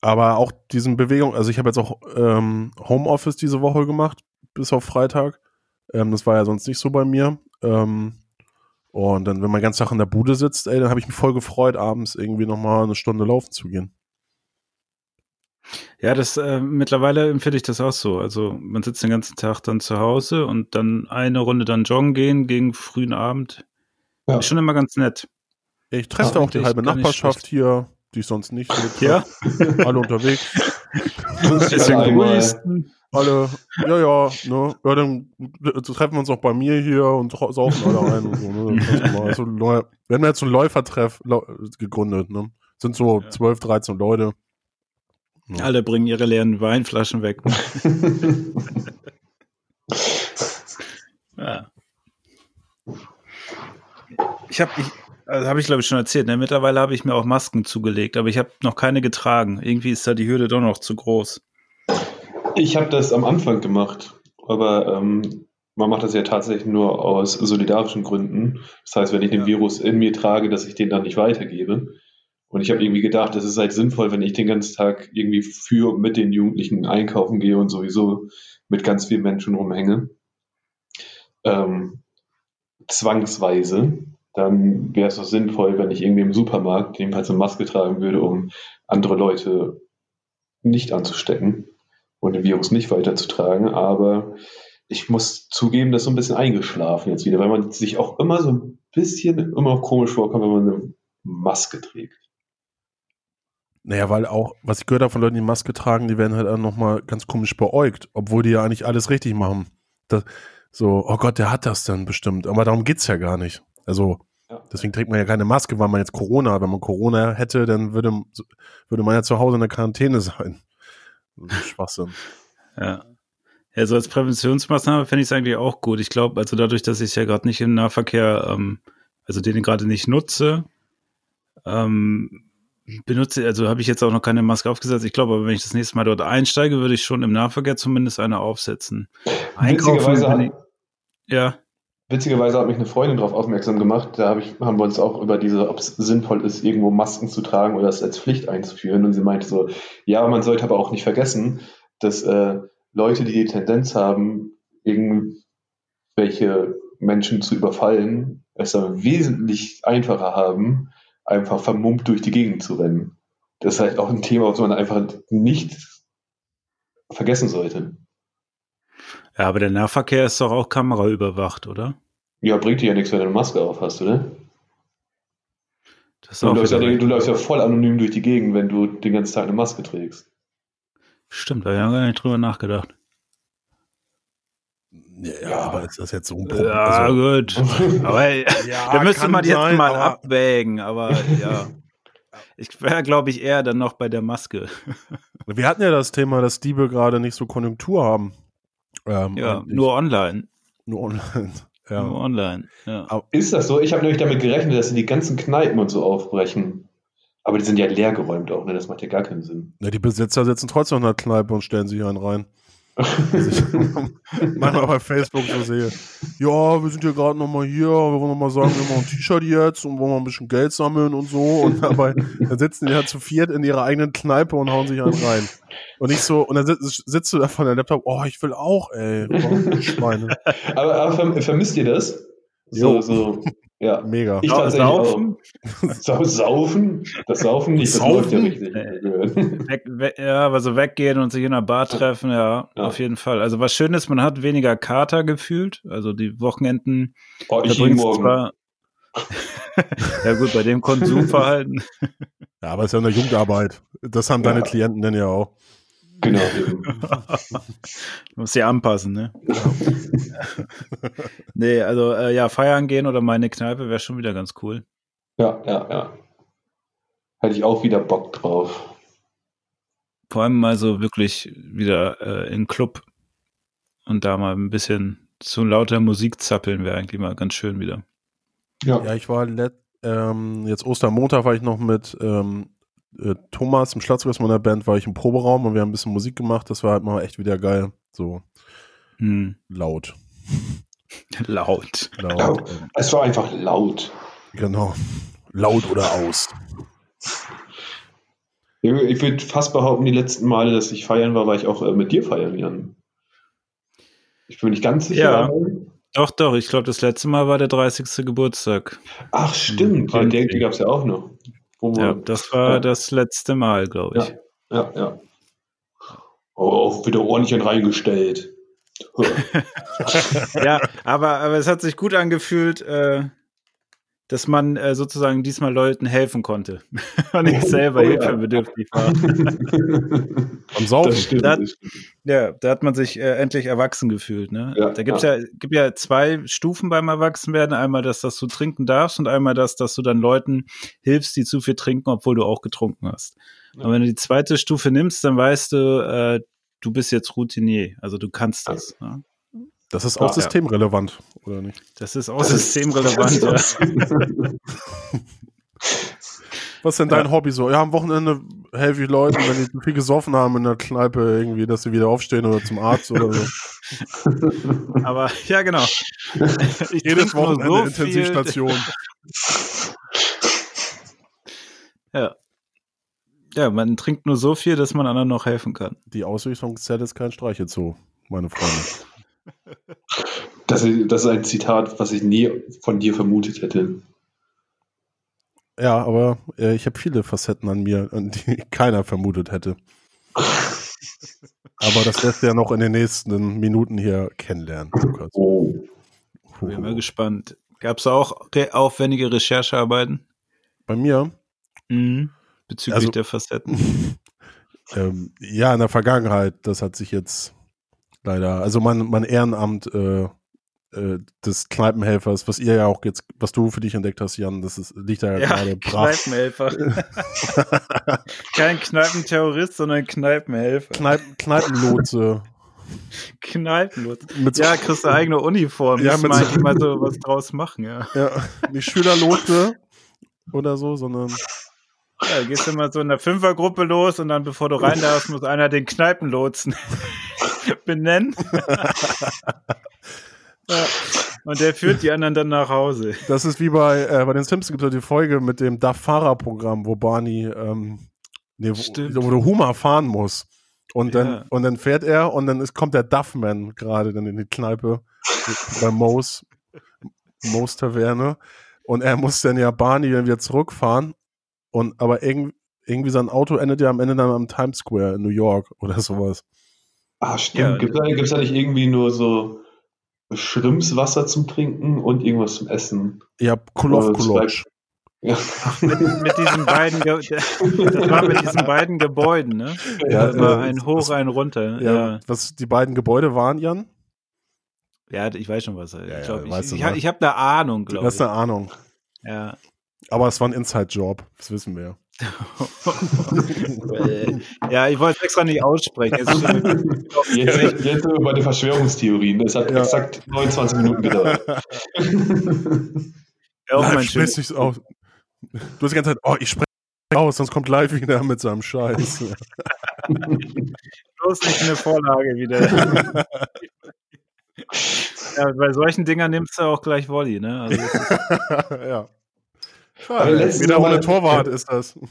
aber auch diesen Bewegung, also ich habe jetzt auch ähm, Homeoffice diese Woche gemacht, bis auf Freitag. Ähm, das war ja sonst nicht so bei mir. Ähm, und dann, wenn man ganz Tag in der Bude sitzt, ey, dann habe ich mich voll gefreut, abends irgendwie nochmal eine Stunde laufen zu gehen. ja, das äh, mittlerweile empfinde ich das auch so. Also man sitzt den ganzen Tag dann zu Hause und dann eine Runde dann joggen gehen gegen frühen Abend. Ja. Ist schon immer ganz nett. Ich treffe Ja, auch die halbe Nachbarschaft hier, die ich sonst nicht Ja. Alle unterwegs. bisschen grüßen. Alle, ja, ja, ne, ja, dann treffen wir uns auch bei mir hier und saufen alle ein und so, ne. Das ist mal so, Läu- wir haben jetzt so einen Läufertreff gegründet, ne. Sind so Ja. 12, 13 Leute. Alle bringen ihre leeren Weinflaschen weg. Ja. Ich habe, ich, also habe ich glaube ich schon erzählt, ne? mittlerweile habe ich mir auch Masken zugelegt, aber ich habe noch keine getragen. Irgendwie ist da die Hürde doch noch zu groß. Ich habe das am Anfang gemacht, aber ähm, man macht das ja tatsächlich nur aus solidarischen Gründen. Das heißt, wenn ich den Ja. Virus in mir trage, dass ich den dann nicht weitergebe. Und ich habe irgendwie gedacht, es ist halt sinnvoll, wenn ich den ganzen Tag irgendwie für und mit den Jugendlichen einkaufen gehe und sowieso mit ganz vielen Menschen rumhänge. Ähm, zwangsweise, dann wäre es doch sinnvoll, wenn ich irgendwie im Supermarkt jedenfalls eine Maske tragen würde, um andere Leute nicht anzustecken und den Virus nicht weiterzutragen. Aber ich muss zugeben, das ist so ein bisschen eingeschlafen jetzt wieder, weil man sich auch immer so ein bisschen immer komisch vorkommt, wenn man eine Maske trägt. Naja, weil auch, was ich gehört habe von Leuten, die Maske tragen, die werden halt auch nochmal ganz komisch beäugt, obwohl die ja eigentlich alles richtig machen. Das, so, oh Gott, der hat das dann bestimmt. Aber darum geht's ja gar nicht. Also, Ja. deswegen trägt man ja keine Maske, weil man jetzt Corona hat. Wenn man Corona hätte, dann würde, würde man ja zu Hause in der Quarantäne sein. Ist Schwachsinn. Ja. Ja, so als Präventionsmaßnahme fände ich es eigentlich auch gut. Ich glaube, also dadurch, dass ich ja gerade nicht im Nahverkehr, ähm, also den gerade nicht nutze, ähm, benutze, also habe ich jetzt auch noch keine Maske aufgesetzt. Ich glaube, aber wenn ich das nächste Mal dort einsteige, würde ich schon im Nahverkehr zumindest eine aufsetzen. Wenn ich, ja, witzigerweise hat mich eine Freundin darauf aufmerksam gemacht. Da hab ich, haben wir uns auch über diese, ob es sinnvoll ist, irgendwo Masken zu tragen oder es als Pflicht einzuführen. Und sie meinte so, ja, man sollte aber auch nicht vergessen, dass äh, Leute, die die Tendenz haben, irgendwelche Menschen zu überfallen, es dann wesentlich einfacher haben, einfach vermummt durch die Gegend zu rennen. Das ist halt auch ein Thema, was man einfach nicht vergessen sollte. Ja, aber der Nahverkehr ist doch auch kameraüberwacht, oder? Ja, bringt dir ja nichts, wenn du eine Maske auf hast, oder? Das ist Du läufst, ja, du läufst ja voll anonym durch die Gegend, wenn du den ganzen Tag eine Maske trägst. Stimmt, da habe ich gar nicht drüber nachgedacht. Ja, Ja. aber ist das jetzt so ein Problem? Ja, Also, gut. Aber ja, da müsste man jetzt sein, mal aber- abwägen, aber ja. Ich wäre, glaube ich, eher dann noch bei der Maske. Wir hatten ja das Thema, dass Diebe gerade nicht so Konjunktur haben. Ähm, Ja, nur online. Nur online. Ja. Nur online. Ja. Ist das so? Ich habe nämlich damit gerechnet, dass sie die ganzen Kneipen und so aufbrechen. Aber die sind ja leergeräumt auch, ne? Das macht ja gar keinen Sinn. Ja, die Besitzer sitzen trotzdem in der Kneipe und stellen sich einen rein. Was ich manchmal bei Facebook so sehe. Ja, wir sind hier gerade nochmal hier, wir wollen nochmal sagen, wir machen ein T-Shirt jetzt und wollen mal ein bisschen Geld sammeln und so. Und dabei dann sitzen die ja zu viert in ihrer eigenen Kneipe und hauen sich einen rein. Und nicht so, und dann sitzt, sitzt du da von der Laptop, oh, ich will auch, ey. Schweine. aber, aber vermisst ihr das? So, so, ja. Mega. Ich tatsächlich Saufen? Auch. Saufen? Das Saufen nicht, das Saufen? läuft ja richtig. Weg, weg, ja, aber so weggehen und sich in einer Bar treffen, ja, ja, auf jeden Fall. Also was schön ist, man hat weniger Kater gefühlt. Also die Wochenenden. Oh, ich jeden Morgen. Zwar, ja gut, bei dem Konsumverhalten. Ja, aber es ist ja eine Jugendarbeit. Das haben ja. deine Klienten denn ja auch. Genau. Muss sie anpassen, ne? nee, also äh, ja, feiern gehen oder meine Kneipe wäre schon wieder ganz cool. Ja, ja, ja. Hätte ich auch wieder Bock drauf. Vor allem mal so wirklich wieder äh, in Club und da mal ein bisschen zu lauter Musik zappeln wäre eigentlich mal ganz schön wieder. Ja, ja ich war let, ähm, jetzt Ostermontag war ich noch mit ähm, äh, Thomas, im Schlagzeug meiner Band, war ich im Proberaum und wir haben ein bisschen Musik gemacht. Das war halt mal echt wieder geil. So hm. laut. laut. laut. Es war einfach laut. Genau. Laut oder aus. Ich würde fast behaupten, die letzten Male, dass ich feiern war, war ich auch äh, mit dir feiern, Jan. Ich bin nicht ganz sicher. Ja. Doch, doch. Ich glaube, das letzte Mal war der 30. Geburtstag. Ach, stimmt. Ja, den, den gab es ja auch noch. Ja, das war ja. das letzte Mal, glaube ich. Ja, ja. ja. Oh, auch wieder ordentlich reingestellt. ja, aber, aber es hat sich gut angefühlt, äh, dass man äh, sozusagen diesmal Leuten helfen konnte und nicht selber oh, hilfebedürftig war. Am Saufen. Da, ja, da hat man sich äh, endlich erwachsen gefühlt. Ne? Ja, da gibt's ja. ja, gibt ja zwei Stufen beim Erwachsenwerden. Einmal, dass, dass du trinken darfst und einmal, dass, dass du dann Leuten hilfst, die zu viel trinken, obwohl du auch getrunken hast. Ja. Und wenn du die zweite Stufe nimmst, dann weißt du, äh, du bist jetzt Routinier. Also du kannst das. Ne? Das ist auch ja, systemrelevant, oder nicht? Das ist auch das systemrelevant, ja. Was ist denn dein ja. Hobby so? Ja, am Wochenende helfe ich Leuten, wenn die viel gesoffen haben in der Kneipe, irgendwie, dass sie wieder aufstehen oder zum Arzt oder so. Aber ja, genau. Ich Jedes Wochenende so Intensivstation. ja. Ja, man trinkt nur so viel, dass man anderen noch helfen kann. Die Ausrichtungszelle ist kein Streichelzoo, meine Freunde. Das, das ist ein Zitat, was ich nie von dir vermutet hätte. Ja, aber äh, ich habe viele Facetten an mir, die keiner vermutet hätte. aber das lässt ja noch in den nächsten Minuten hier kennenlernen. Lukas. Oh. Ich bin mal gespannt. Gab es auch aufwendige Recherchearbeiten? Bei mir? Mhm. Bezüglich also, der Facetten? ähm, ja, in der Vergangenheit. Das hat sich jetzt leider. Also mein, mein Ehrenamt äh, äh, des Kneipenhelfers, was ihr ja auch jetzt, was du für dich entdeckt hast, Jan, das ist, liegt da ja, ja gerade brach. Kneipenhelfer. Kein Kneipenterrorist, sondern Kneipenhelfer. Kneip, Kneipenlotse. Kneipenlotse. Mit ja, kriegst du eigene Uniform. Ja, mit mal, so, mal so was draus machen, ja. Ja, nicht Schülerlotse oder so, sondern ja, gehst du mal so in der Fünfergruppe los und dann, bevor du rein darfst, muss einer den Kneipenlotsen benennen. ja. Und der führt die anderen dann nach Hause. Das ist wie bei, äh, bei den Simpsons gibt es die Folge mit dem DAF-Fahrerprogramm, wo Barney, ähm, nee, wo, wo der Humor fahren muss. Und dann, ja. und dann fährt er und dann ist, kommt der Duffman gerade dann in die Kneipe bei Mo's, Mo's Taverne. Und er muss dann ja Barney dann wieder zurückfahren und aber irgendwie, irgendwie sein Auto endet ja am Ende dann am Times Square in New York oder sowas. Ah, stimmt. Ja, Gibt es da, da nicht irgendwie nur so Schrimpswasser zum Trinken und irgendwas zum Essen? Ja, Kulov Kulov. Ja. mit, mit, diesen beiden, das war mit diesen beiden Gebäuden, ne? Ja, das war ein hoch, ein runter. Ja, ja, Was die beiden Gebäude waren, Jan? Ja, ich weiß schon was. Ich, ja, glaub, ich, ich, ich habe eine Ahnung, glaube ich. Du hast eine Ahnung. Ja. Aber es war ein Inside-Job, das wissen wir. ja, ich wollte es extra nicht aussprechen. Jetzt, jetzt, jetzt sind wir bei den Verschwörungstheorien. Das hat ja. exakt 29 Minuten gedauert. ja, auch mein nicht aus. Du hast die ganze Zeit, oh, ich spreche aus, sonst kommt live wieder mit seinem Scheiß. Bloß nicht eine Vorlage wieder. ja, bei solchen Dingern nimmst du auch gleich Volley, ne? Also ja. Schade, wieder ohne Torwart ist das.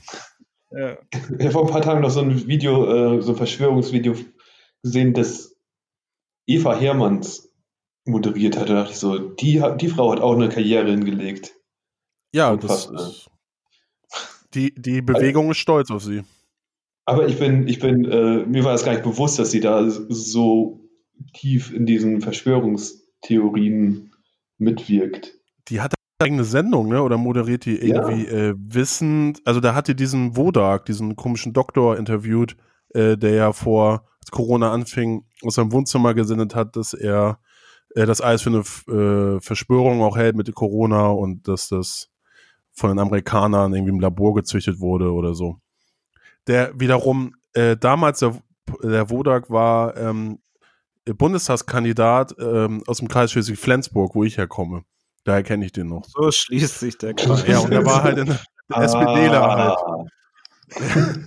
Ja. Ich habe vor ein paar Tagen noch so ein Video, äh, so ein Verschwörungsvideo gesehen, das Eva Hermanns moderiert hat. Da dachte ich so, die, die Frau hat auch eine Karriere hingelegt. Ja, das ist, die, die Bewegung also, ist stolz auf sie. Aber ich bin, ich bin, äh, mir war das gar nicht bewusst, dass sie da so tief in diesen Verschwörungstheorien mitwirkt. Die hat eigene Sendung, ne? Oder moderiert die irgendwie ja. äh, wissend? Also da hat die diesen Wodak, diesen komischen Doktor interviewt, äh, der ja vor als Corona anfing, aus seinem Wohnzimmer gesendet hat, dass er äh, das alles für eine äh, Verschwörung auch hält mit Corona und dass das von den Amerikanern irgendwie im Labor gezüchtet wurde oder so. Der wiederum äh, damals der, der Wodak war ähm, Bundestagskandidat ähm, aus dem Kreis Schleswig-Flensburg, wo ich herkomme. Daher kenne ich den noch. So schließt sich der Kreis. Ja, und er war halt in der ah. SPDler halt.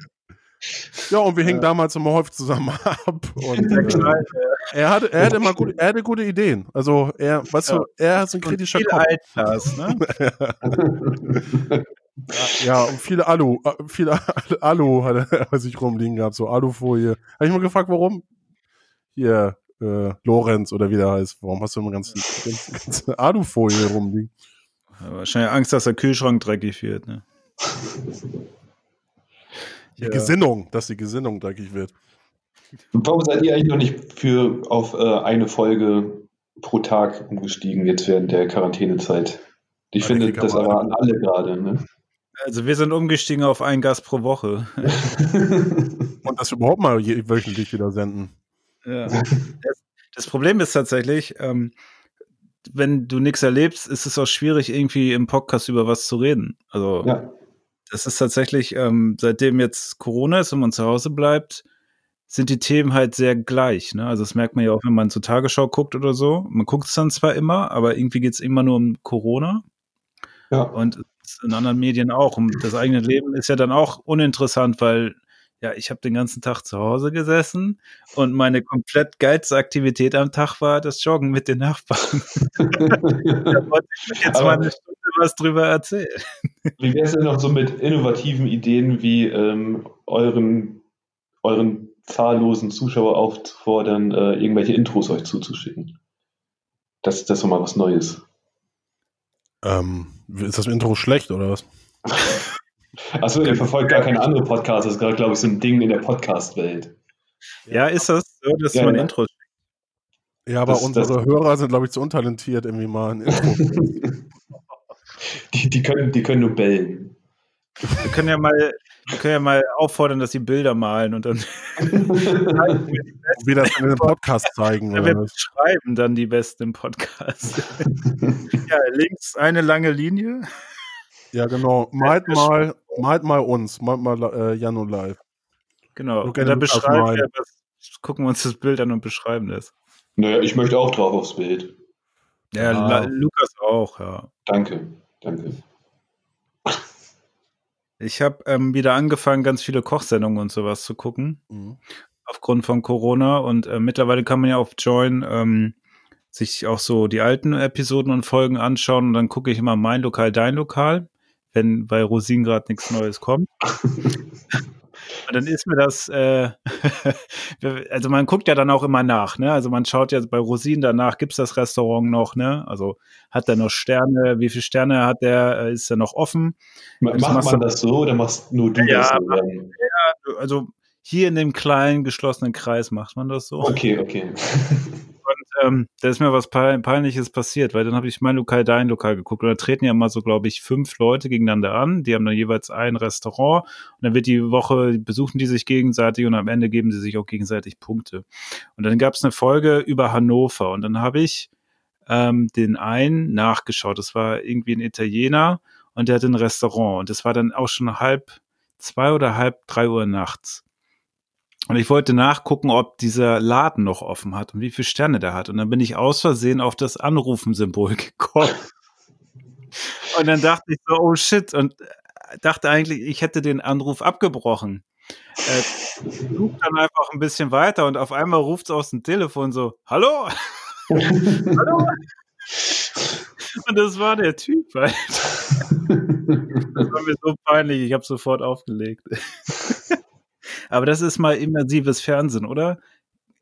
ja, und wir hingen damals immer häufig zusammen ab. Und, äh, er, hatte, er, hatte immer gut, er hatte gute Ideen. Also, er, weißt ja. du, er ist ein kritischer und viel Kopf. Alters, ne? ja, und viele Alu, äh, viele Alu hat er sich rumliegen gehabt, so Alufolie. Habe ich mal gefragt, warum? Hier, äh, Lorenz oder wie der heißt. Warum hast du immer ganz, ganz, ganz Alufolie rumliegen? Ja, wahrscheinlich Angst, dass der Kühlschrank dreckig wird, ne? Die ja. Gesinnung, dass die Gesinnung dreckig wird. warum seid ihr eigentlich noch nicht für auf äh, eine Folge pro Tag umgestiegen jetzt während der Quarantänezeit? Ich ja, finde, das erwarten alle gerade, ne? Also wir sind umgestiegen auf einen Gast pro Woche. Und das überhaupt mal wöchentlich wieder senden. Ja. Das, das, Problem ist tatsächlich, ähm, wenn du nichts erlebst, ist es auch schwierig, irgendwie im Podcast über was zu reden. Also ja. das ist tatsächlich, ähm, seitdem jetzt Corona ist und man zu Hause bleibt, sind die Themen halt sehr gleich. Ne? Also das merkt man ja auch, wenn man zur Tagesschau guckt oder so. Man guckt es dann zwar immer, aber irgendwie geht es immer nur um Corona. Ja. Und in anderen Medien auch. Und das eigene Leben ist ja dann auch uninteressant, weil ja, ich habe den ganzen Tag zu Hause gesessen und meine komplett geilste Aktivität am Tag war das Joggen mit den Nachbarn. da wollte ich jetzt Aber mal eine Stunde was drüber erzählen. Wie wäre es denn noch so mit innovativen Ideen wie ähm, euren, euren zahllosen Zuschauer aufzufordern, äh, irgendwelche Intros euch zuzuschicken? Das, das ist doch mal was Neues. Ähm, ist das Intro schlecht oder was? Achso, ihr verfolgt gar keine andere Podcasts. Das ist gerade, glaube ich, so ein Ding in der Podcast-Welt. Ja, ist das so? Das ist ja, mein ja. Intro. Ja, aber das, unsere das, Hörer sind, glaube ich, zu untalentiert, irgendwie mal ein Intro. die, die, können, die können nur bellen. Wir können ja mal, wir können ja mal auffordern, dass sie Bilder malen und dann wie das in dem Podcast zeigen. Ja, wir beschreiben dann die besten Podcasts. ja, links eine lange Linie. Ja, genau. Malt mal, malt mal uns, malt mal äh, Jan und Live. Genau. Okay, dann beschreiben wir das, gucken wir uns das Bild an und beschreiben das. Naja, ich möchte auch drauf aufs Bild. Ja, ah. Lukas auch, ja. Danke, danke. Ich habe ähm, wieder angefangen, ganz viele Kochsendungen und sowas zu gucken. Mhm. Aufgrund von Corona. Und äh, mittlerweile kann man ja auf Join ähm, sich auch so die alten Episoden und Folgen anschauen. Und dann gucke ich immer mein Lokal, dein Lokal wenn bei Rosin gerade nichts Neues kommt. Und dann ist mir das, äh, also man guckt ja dann auch immer nach, ne? Also man schaut ja bei Rosin danach, gibt es das Restaurant noch, ne? Also hat er noch Sterne, wie viele Sterne hat der, äh, ist er noch offen? Macht man das so oder machst nur du ja, das so? Ja, also hier in dem kleinen geschlossenen Kreis macht man das so. Okay, okay. Und ähm, da ist mir was Peinliches passiert, weil dann habe ich mein Lokal, dein Lokal geguckt und da treten ja immer so, glaube ich, fünf Leute gegeneinander an. Die haben dann jeweils ein Restaurant und dann wird die Woche, besuchen die sich gegenseitig und am Ende geben sie sich auch gegenseitig Punkte. Und dann gab es eine Folge über Hannover und dann habe ich ähm, den einen nachgeschaut. Das war irgendwie ein Italiener und der hatte ein Restaurant und das war dann auch schon halb zwei oder halb drei Uhr nachts. Und ich wollte nachgucken, ob dieser Laden noch offen hat und wie viele Sterne der hat. Und dann bin ich aus Versehen auf das Anrufen-Symbol gekommen. Und dann dachte ich so, oh shit. Und dachte eigentlich, ich hätte den Anruf abgebrochen. Äh, sucht dann einfach ein bisschen weiter und auf einmal ruft es aus dem Telefon so, hallo? hallo? Und das war der Typ halt. Das war mir so peinlich, ich habe sofort aufgelegt. Aber das ist mal immersives Fernsehen, oder?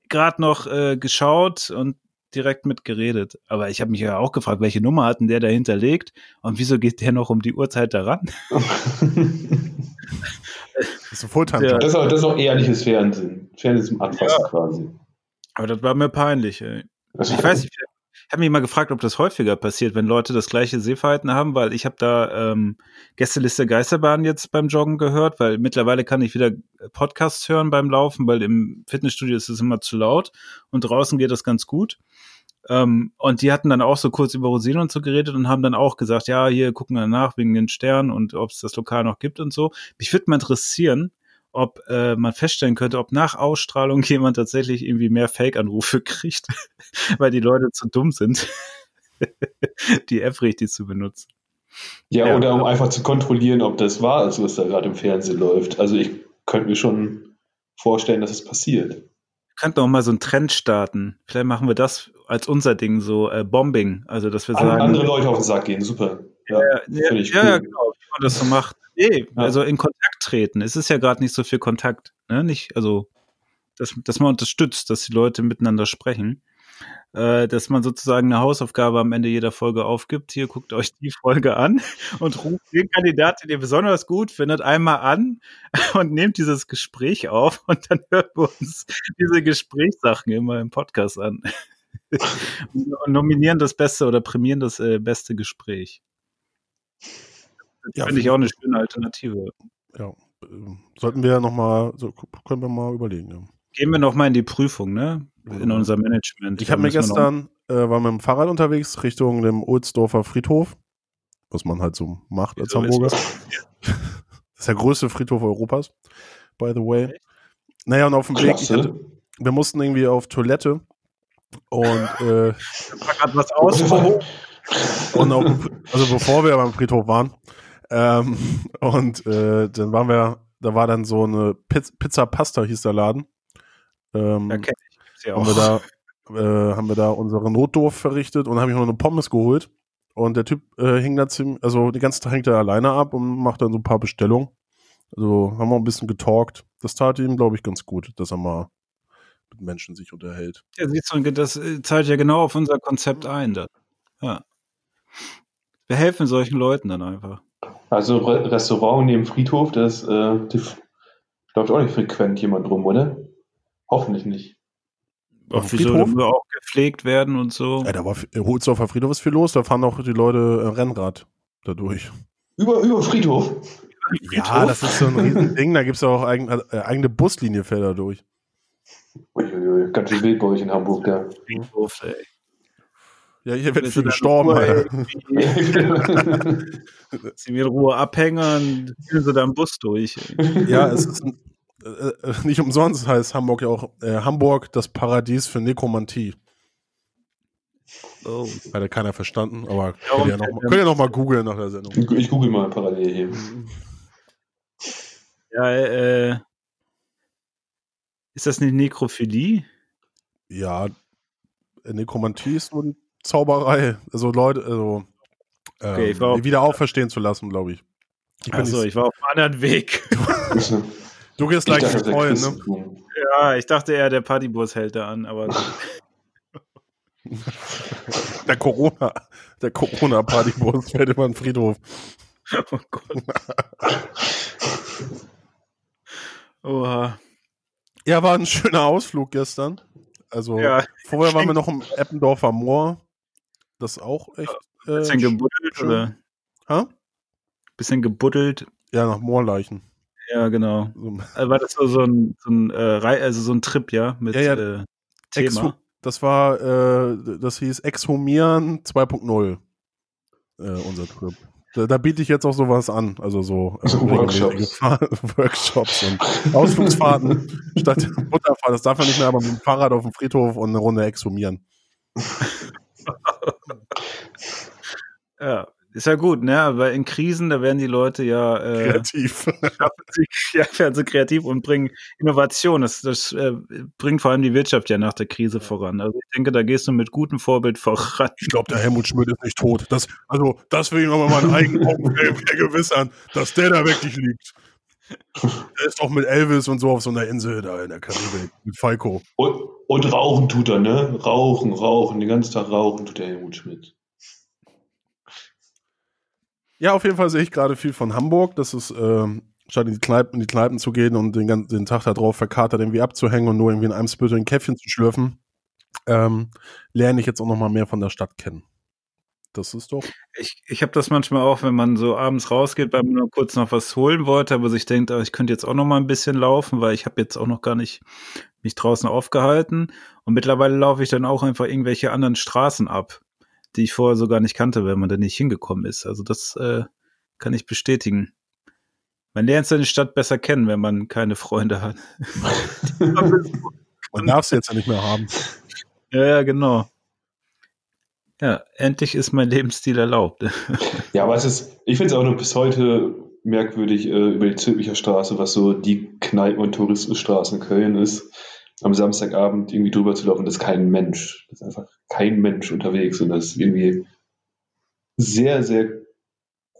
Gerade noch äh, geschaut und direkt mitgeredet. Aber ich habe mich ja auch gefragt, welche Nummer hat denn der dahinter legt und wieso geht der noch um die Uhrzeit daran? das ist ein ja. das, das ist auch ehrliches Fernsehen. Fernsehen zum Anfassen ja. quasi. Aber das war mir peinlich, ey. Ich weiß nicht, ich habe mich mal gefragt, ob das häufiger passiert, wenn Leute das gleiche Sehverhalten haben, weil ich habe da ähm, Gästeliste Geisterbahn jetzt beim Joggen gehört, weil mittlerweile kann ich wieder Podcasts hören beim Laufen, weil im Fitnessstudio ist es immer zu laut und draußen geht das ganz gut. Ähm, und die hatten dann auch so kurz über Rosinen und so geredet und haben dann auch gesagt, ja, hier gucken wir nach wegen den Sternen und ob es das Lokal noch gibt und so. Mich würde mal interessieren, ob äh, man feststellen könnte, ob nach Ausstrahlung jemand tatsächlich irgendwie mehr Fake-Anrufe kriegt, weil die Leute zu dumm sind, die App richtig zu benutzen. Ja, ja, oder um einfach zu kontrollieren, ob das wahr ist, was da gerade im Fernsehen läuft. Also ich könnte mir schon vorstellen, dass es passiert. Wir könnten auch mal so einen Trend starten. Vielleicht machen wir das als unser Ding, so äh, Bombing. Also, dass wir sagen. Andere Leute auf den Sack gehen, super. Ja, ja, ja, ja, ja genau, man das so macht. Nee, also in Kontakt treten. Es ist ja gerade nicht so viel Kontakt. Ne? Nicht, also, dass, dass man unterstützt, dass die Leute miteinander sprechen. Äh, dass man sozusagen eine Hausaufgabe am Ende jeder Folge aufgibt. Hier guckt euch die Folge an und ruft den Kandidaten, den ihr besonders gut findet, einmal an und nehmt dieses Gespräch auf und dann hören wir uns diese Gesprächssachen immer im Podcast an. und nominieren das Beste oder prämieren das äh, beste Gespräch. Das ja, finde ich auch eine schöne Alternative. Ja, ähm, sollten wir nochmal, so, können wir mal überlegen. Ja. Gehen wir nochmal in die Prüfung, ne? In unser Management. Ich habe mir gestern, äh, war mit dem Fahrrad unterwegs Richtung dem Ohlsdorfer Friedhof, was man halt so macht als so Hamburger. das ist der größte Friedhof Europas, by the way. Naja, und auf dem Weg, hatte, wir mussten irgendwie auf Toilette und äh, was aus. und auf, also bevor wir beim Friedhof waren, ähm, und äh, dann waren wir, da war dann so eine Piz Pizza Pasta hieß der Laden. Ähm, ja, kenn ich. Ja haben, wir da, äh, haben wir da unsere Notdurf verrichtet und habe ich noch eine Pommes geholt. Und der Typ äh, hing da ziemlich, also die ganze Zeit hängt er alleine ab und macht dann so ein paar Bestellungen. Also haben wir ein bisschen getalkt. Das tat ihm, glaube ich, ganz gut, dass er mal mit Menschen sich unterhält. Ja, siehst du, das äh, zahlt ja genau auf unser Konzept ein. Das. Ja. Wir helfen solchen Leuten dann einfach. Also Re Restaurant neben Friedhof, das äh, läuft auch nicht frequent jemand rum, oder? Hoffentlich nicht. Auf Friedhof wir auch gepflegt werden und so. Ja, da war Holzdorfer Friedhof ist viel los, da fahren auch die Leute äh, Rennrad dadurch. Über, über Friedhof? Ja, Friedhof? das ist so ein Riesending, da gibt es auch eigen, äh, eigene Buslinie fährt da durch. Uiuiui, ganz schön wild bei euch in Hamburg, da. Friedhof, ey. Ja, hier wird viel gestorben. Sie mir Ruhe abhängen, führen sie da im Bus durch. Ja, es ist äh, äh, nicht umsonst heißt Hamburg ja auch äh, Hamburg das Paradies für Nekromantie. Oh. Hat ja keiner verstanden, aber könnt ihr, noch mal, könnt ihr noch mal googeln nach der Sendung. Ich google mal parallel hier. Ja, äh, ist das eine Nekrophilie? Ja, Nekromantie ist nur die Zauberei. Also Leute, also ähm, okay, die wieder auferstehen zu lassen, glaube ich. ich Achso, ich war auf einem anderen Weg. du gehst gleich nicht freuen, ne? Ja, ich dachte eher, der Partybus hält da an, aber. der Corona, der Corona-Partybus fährt immer in den Friedhof. Oh Gott. Oha. Ja, war ein schöner Ausflug gestern. Also ja, vorher waren wir noch im Eppendorfer Moor. Das ist auch echt. Äh, bisschen gebuddelt, schön. oder? Ha? Bisschen gebuddelt. Ja, nach Moorleichen. Ja, genau. So. Also war das so, so ein, so ein, äh, also so ein Trip, ja? Mit ja, ja. Äh, Thema. das war, äh, das hieß Exhumieren 2.0. Äh, unser Trip. Da, da, biete ich jetzt auch sowas an. Also so äh, Workshops. Workshops und Ausflugsfahrten statt Butterfahrt. Das darf man nicht mehr, aber mit dem Fahrrad auf dem Friedhof und eine Runde exhumieren. Ja, ist ja gut, ne? Aber in Krisen, da werden die Leute ja äh, kreativ. ja, werden sie kreativ und bringen Innovation. Das, das äh, bringt vor allem die Wirtschaft ja nach der Krise voran. Also ich denke, da gehst du mit gutem Vorbild voran. Ich glaube, der Helmut Schmidt ist nicht tot. Das, also, das will ich nochmal meinen eigenen Augen vergewissern, dass der da wirklich liegt. Der ist doch mit Elvis und so auf so einer Insel da in der Karibik mit Falco. Und, und rauchen tut er, ne? Rauchen, rauchen, den ganzen Tag rauchen tut der Helmut Schmidt. Ja, auf jeden Fall sehe ich gerade viel von Hamburg. Das ist, ähm, statt in die, Kneipen, in die Kneipen zu gehen und den, ganzen, den Tag da drauf verkatert irgendwie abzuhängen und nur irgendwie in einem Split ein Käffchen zu schlürfen, ähm, lerne ich jetzt auch noch mal mehr von der Stadt kennen. Das ist doch. Ich, ich habe das manchmal auch, wenn man so abends rausgeht, weil man nur kurz noch was holen wollte, aber sich denkt, ah, ich könnte jetzt auch noch mal ein bisschen laufen, weil ich habe jetzt auch noch gar nicht mich draußen aufgehalten. Und mittlerweile laufe ich dann auch einfach irgendwelche anderen Straßen ab die ich vorher so gar nicht kannte, wenn man da nicht hingekommen ist. Also das äh, kann ich bestätigen. Man lernt seine Stadt besser kennen, wenn man keine Freunde hat. man darf sie jetzt ja nicht mehr haben. Ja, ja, genau. Ja, endlich ist mein Lebensstil erlaubt. ja, aber es ist, ich finde es auch noch bis heute merkwürdig äh, über die Zülpicher Straße, was so die Kneipen- und Touristenstraße in Köln ist am Samstagabend irgendwie drüber zu laufen, das ist kein Mensch. Das ist einfach kein Mensch unterwegs und das ist irgendwie sehr, sehr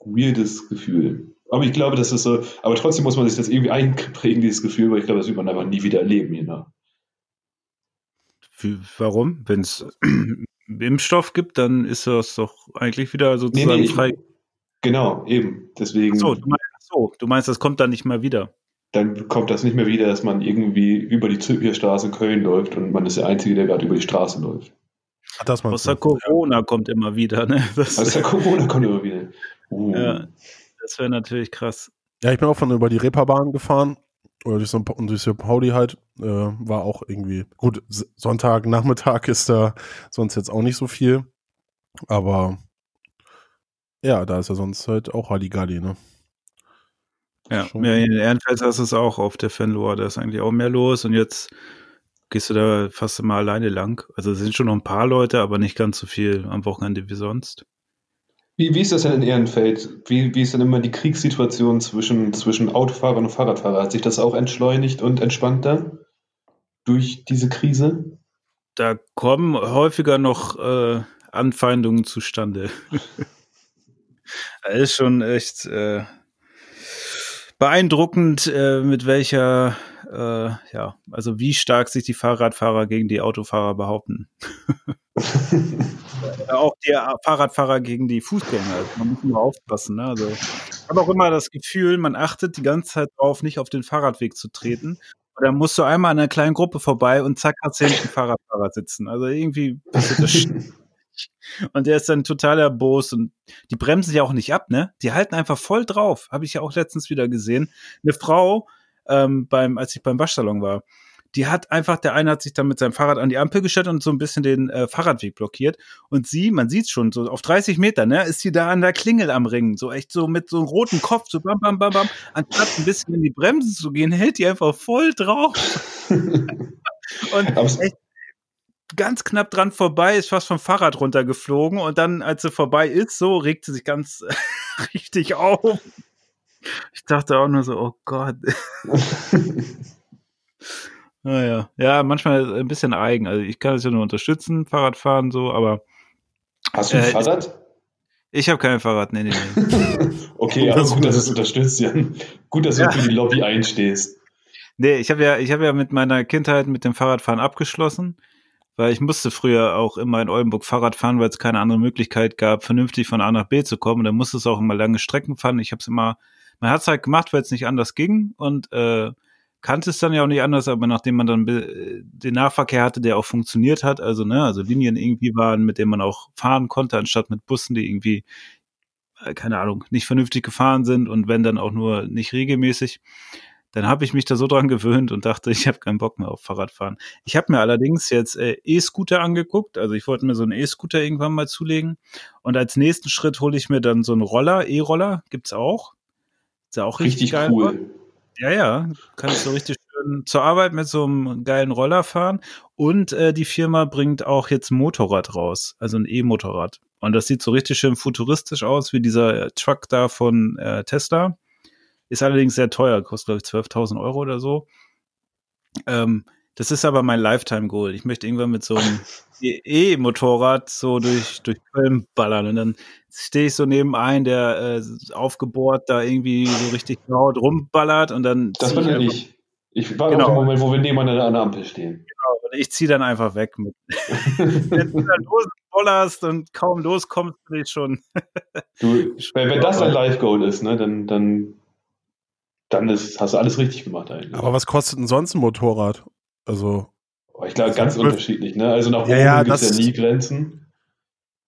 weirdes Gefühl. Aber ich glaube, das ist so, aber trotzdem muss man sich das irgendwie einprägen, dieses Gefühl, weil ich glaube, das wird man einfach nie wieder erleben. Genau. Warum? Wenn es Impfstoff gibt, dann ist das doch eigentlich wieder sozusagen nee, nee, frei. Genau, eben. Deswegen. So du, meinst, so, du meinst, das kommt dann nicht mehr wieder dann kommt das nicht mehr wieder, dass man irgendwie über die Zülpicher in Köln läuft und man ist der Einzige, der gerade über die Straße läuft. Ach, das Außer Corona ja. kommt immer wieder, ne? Das Außer Corona kommt immer wieder. Uh. Ja, das wäre natürlich krass. Ja, ich bin auch von über die Reeperbahn gefahren. Oder durch so, durch so Pauli halt. Äh, war auch irgendwie. Gut, Sonntagnachmittag ist da sonst jetzt auch nicht so viel. Aber ja, da ist ja sonst halt auch Halligalli, ne? Ja, ja in Ehrenfeld hast du es auch auf der Fenloa, da ist eigentlich auch mehr los und jetzt gehst du da fast immer alleine lang. Also es sind schon noch ein paar Leute, aber nicht ganz so viel am Wochenende wie sonst. Wie, wie ist das denn in Ehrenfeld? Wie, wie ist denn immer die Kriegssituation zwischen, zwischen Autofahrern und Fahrradfahrern? Hat sich das auch entschleunigt und entspannt dann durch diese Krise? Da kommen häufiger noch äh, Anfeindungen zustande. ist schon echt äh, beeindruckend, äh, mit welcher, äh, ja, also wie stark sich die Fahrradfahrer gegen die Autofahrer behaupten. auch die Fahrradfahrer gegen die Fußgänger. Also man muss immer aufpassen. Ne? Also, ich habe auch immer das Gefühl, man achtet die ganze Zeit darauf, nicht auf den Fahrradweg zu treten. Und dann musst du einmal an einer kleinen Gruppe vorbei und zack, hast du hinten Fahrradfahrer sitzen. Also irgendwie passiert das Und der ist dann total erbost und die bremsen ja auch nicht ab, ne? Die halten einfach voll drauf. Habe ich ja auch letztens wieder gesehen. Eine Frau, ähm, beim, als ich beim Waschsalon war, die hat einfach, der eine hat sich dann mit seinem Fahrrad an die Ampel gestellt und so ein bisschen den äh, Fahrradweg blockiert. Und sie, man sieht schon, so auf 30 Meter, ne, ist sie da an der Klingel am Ringen. So echt so mit so einem roten Kopf, so bam, bam, bam, bam. Anstatt ein bisschen in die Bremsen zu gehen, hält die einfach voll drauf. und echt, ganz knapp dran vorbei, ist fast vom Fahrrad runtergeflogen und dann, als sie vorbei ist, so regt sie sich ganz richtig auf. Ich dachte auch nur so, oh Gott. naja, ja, manchmal ein bisschen eigen. Also ich kann es ja nur unterstützen, Fahrradfahren so, aber. Hast du ein äh, Fahrrad? Ich habe kein Fahrrad, nee, nee, nee. okay, ja, gut, dass du es unterstützt, Jan. Gut, dass du ja. für die Lobby einstehst. Nee, ich habe ja, ich habe ja mit meiner Kindheit mit dem Fahrradfahren abgeschlossen weil ich musste früher auch immer in Oldenburg Fahrrad fahren, weil es keine andere Möglichkeit gab, vernünftig von A nach B zu kommen. Und dann musste es auch immer lange Strecken fahren. Ich habe es immer, man hat es halt gemacht, weil es nicht anders ging und äh, kannte es dann ja auch nicht anders, aber nachdem man dann den Nahverkehr hatte, der auch funktioniert hat, also ne, also Linien irgendwie waren, mit denen man auch fahren konnte, anstatt mit Bussen, die irgendwie äh, keine Ahnung, nicht vernünftig gefahren sind und wenn dann auch nur nicht regelmäßig, dann habe ich mich da so dran gewöhnt und dachte, ich habe keinen Bock mehr auf Fahrradfahren. Ich habe mir allerdings jetzt äh, E-Scooter angeguckt, also ich wollte mir so einen E-Scooter irgendwann mal zulegen und als nächsten Schritt hole ich mir dann so einen Roller, E-Roller, gibt's auch. Ist ja auch richtig, Richtig geil. cool. Ja, ja, kann ich so richtig schön zur Arbeit mit so einem geilen Roller fahren. Und äh, die Firma bringt auch jetzt ein Motorrad raus, also ein E-Motorrad. Und das sieht so richtig schön futuristisch aus, wie dieser äh, Truck da von äh, Tesla. Ist allerdings sehr teuer, kostet glaube ich 12.000 Euro oder so. Ähm, das ist aber mein Lifetime-Goal. Ich möchte irgendwann mit so einem E- E-Motorrad so durch, durch Köln ballern. Und dann stehe ich so neben einen, der äh, aufgebohrt da irgendwie so richtig laut rumballert und dann Das bin ich ich. War Genau. dem Moment, wo wir nebeneinander an der Ampel stehen. und ich ziehe dann einfach weg mit. Wenn du dann losbollerst und kaum loskommst, bin ich schon. Du, wenn, wenn das dein Live-Goal ist, ne, dann, dann, dann ist, hast du alles richtig gemacht eigentlich. Aber was kostet denn sonst ein Motorrad? Also, Aber ich glaube, ganz unterschiedlich. Ne? Also nach oben Ja, ja, gibt es ja nie Grenzen.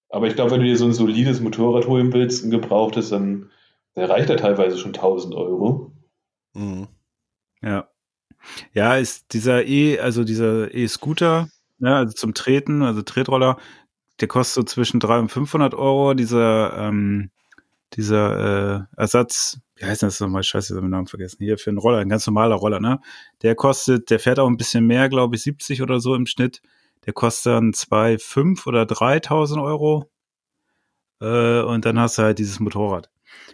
Aber ich glaube, wenn du dir so ein solides Motorrad holen willst, ein gebrauchtes, dann, dann reicht er teilweise schon 1000 Euro. mh. Ja. Ja, ist dieser E, also dieser E-Scooter, ne, also zum Treten, also Tretroller, der kostet so zwischen 300 und 500 Euro. Dieser, ähm, dieser äh, Ersatz, wie heißt das nochmal? Scheiße, ich habe den Namen vergessen. Hier für einen Roller, ein ganz normaler Roller, ne? Der kostet, der fährt auch ein bisschen mehr, glaube ich, 70 oder so im Schnitt. Der kostet dann 2, 5 oder 3000 Euro. Äh, und dann hast du halt dieses Motorrad.